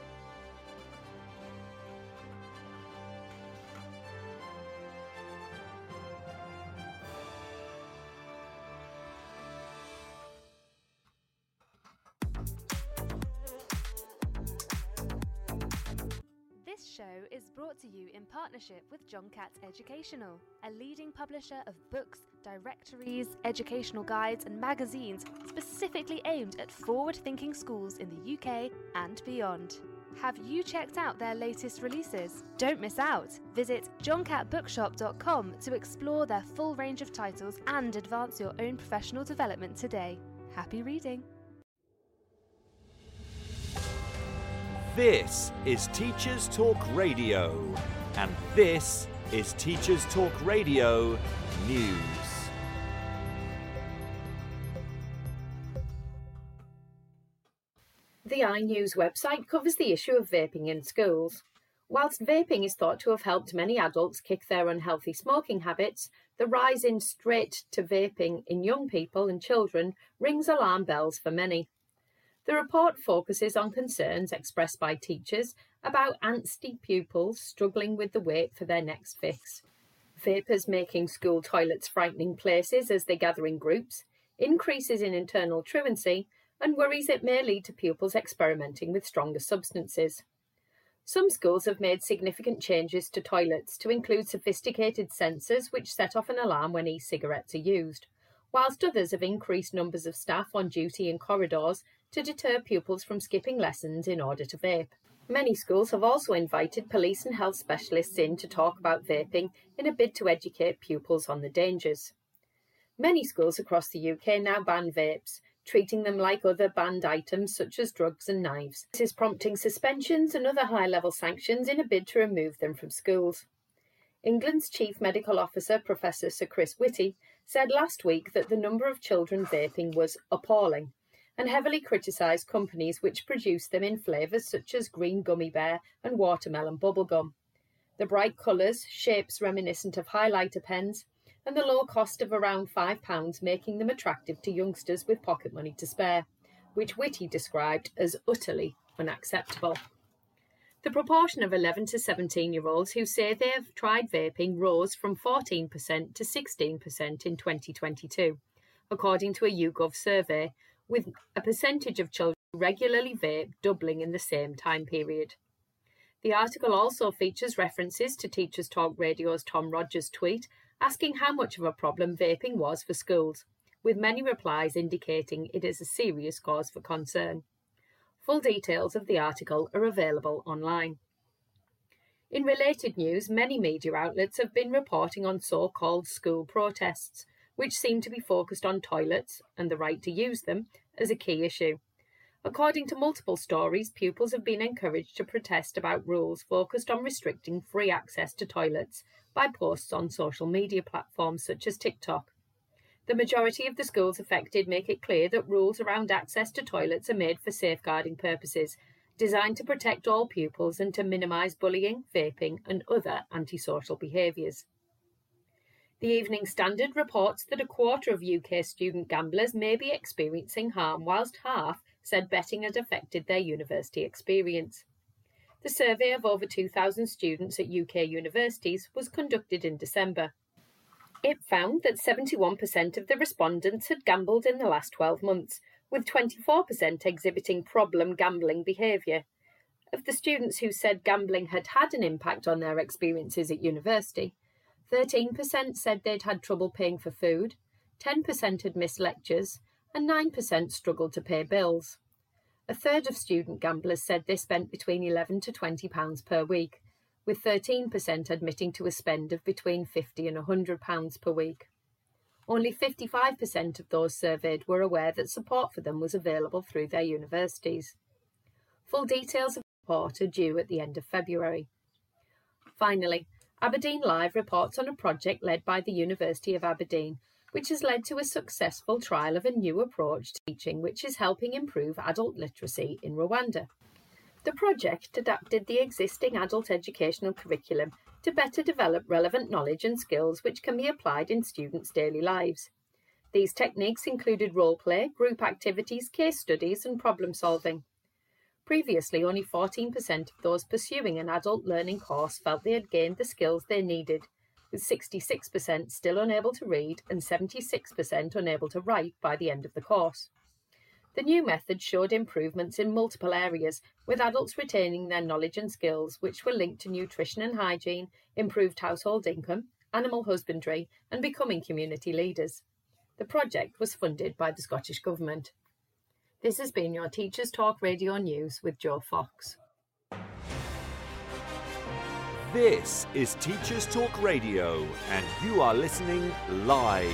To you in partnership with John Catt Educational, a leading publisher of books, directories, educational guides, and magazines specifically aimed at forward thinking schools in the UK and beyond. Have you checked out their latest releases? Don't miss out! Visit johncattbookshop.com to explore their full range of titles and advance your own professional development today. Happy reading! This is Teachers Talk Radio, and this is Teachers Talk Radio News. The iNews website covers the issue of vaping in schools. Whilst vaping is thought to have helped many adults kick their unhealthy smoking habits, the rise in straight to vaping in young people and children rings alarm bells for many. The report focuses on concerns expressed by teachers about angsty pupils struggling with the wait for their next fix. Vapors making school toilets frightening places as they gather in groups, increases in internal truancy, and worries it may lead to pupils experimenting with stronger substances. Some schools have made significant changes to toilets to include sophisticated sensors which set off an alarm when e cigarettes are used, whilst others have increased numbers of staff on duty in corridors to deter pupils from skipping lessons in order to vape. Many schools have also invited police and health specialists in to talk about vaping in a bid to educate pupils on the dangers. Many schools across the UK now ban vapes, treating them like other banned items such as drugs and knives. This is prompting suspensions and other high level sanctions in a bid to remove them from schools. England's Chief Medical Officer, Professor Sir Chris Whitty, said last week that the number of children vaping was appalling and heavily criticised companies which produce them in flavours such as green gummy bear and watermelon bubblegum. The bright colours, shapes reminiscent of highlighter pens, and the low cost of around £5 making them attractive to youngsters with pocket money to spare, which Whitty described as utterly unacceptable. The proportion of 11 to 17 year olds who say they have tried vaping rose from 14% to 16% in 2022, according to a YouGov survey, with a percentage of children regularly vape doubling in the same time period. The article also features references to Teachers Talk Radio's Tom Rogers tweet asking how much of a problem vaping was for schools, with many replies indicating it is a serious cause for concern. Full details of the article are available online. In related news, many media outlets have been reporting on so called school protests, which seem to be focused on toilets and the right to use them as a key issue. According to multiple stories, pupils have been encouraged to protest about rules focused on restricting free access to toilets by posts on social media platforms such as TikTok. The majority of the schools affected make it clear that rules around access to toilets are made for safeguarding purposes, designed to protect all pupils and to minimise bullying, vaping, and other antisocial behaviours. The Evening Standard reports that a quarter of UK student gamblers may be experiencing harm, whilst half said betting had affected their university experience. The survey of over 2,000 students at UK universities was conducted in December. It found that 71% of the respondents had gambled in the last 12 months, with 24% exhibiting problem gambling behaviour. Of the students who said gambling had had an impact on their experiences at university, 13% said they'd had trouble paying for food, 10% had missed lectures, and 9% struggled to pay bills. A third of student gamblers said they spent between 11 to 20 pounds per week, with 13% admitting to a spend of between 50 and 100 pounds per week. Only 55% of those surveyed were aware that support for them was available through their universities. Full details of the report are due at the end of February. Finally, Aberdeen Live reports on a project led by the University of Aberdeen which has led to a successful trial of a new approach to teaching which is helping improve adult literacy in Rwanda. The project adapted the existing adult educational curriculum to better develop relevant knowledge and skills which can be applied in students' daily lives. These techniques included role play, group activities, case studies, and problem solving. Previously, only 14% of those pursuing an adult learning course felt they had gained the skills they needed with 66% still unable to read and 76% unable to write by the end of the course. The new method showed improvements in multiple areas, with adults retaining their knowledge and skills, which were linked to nutrition and hygiene, improved household income, animal husbandry, and becoming community leaders. The project was funded by the Scottish Government. This has been your Teachers Talk Radio News with Joe Fox. This is Teachers Talk Radio, and you are listening live.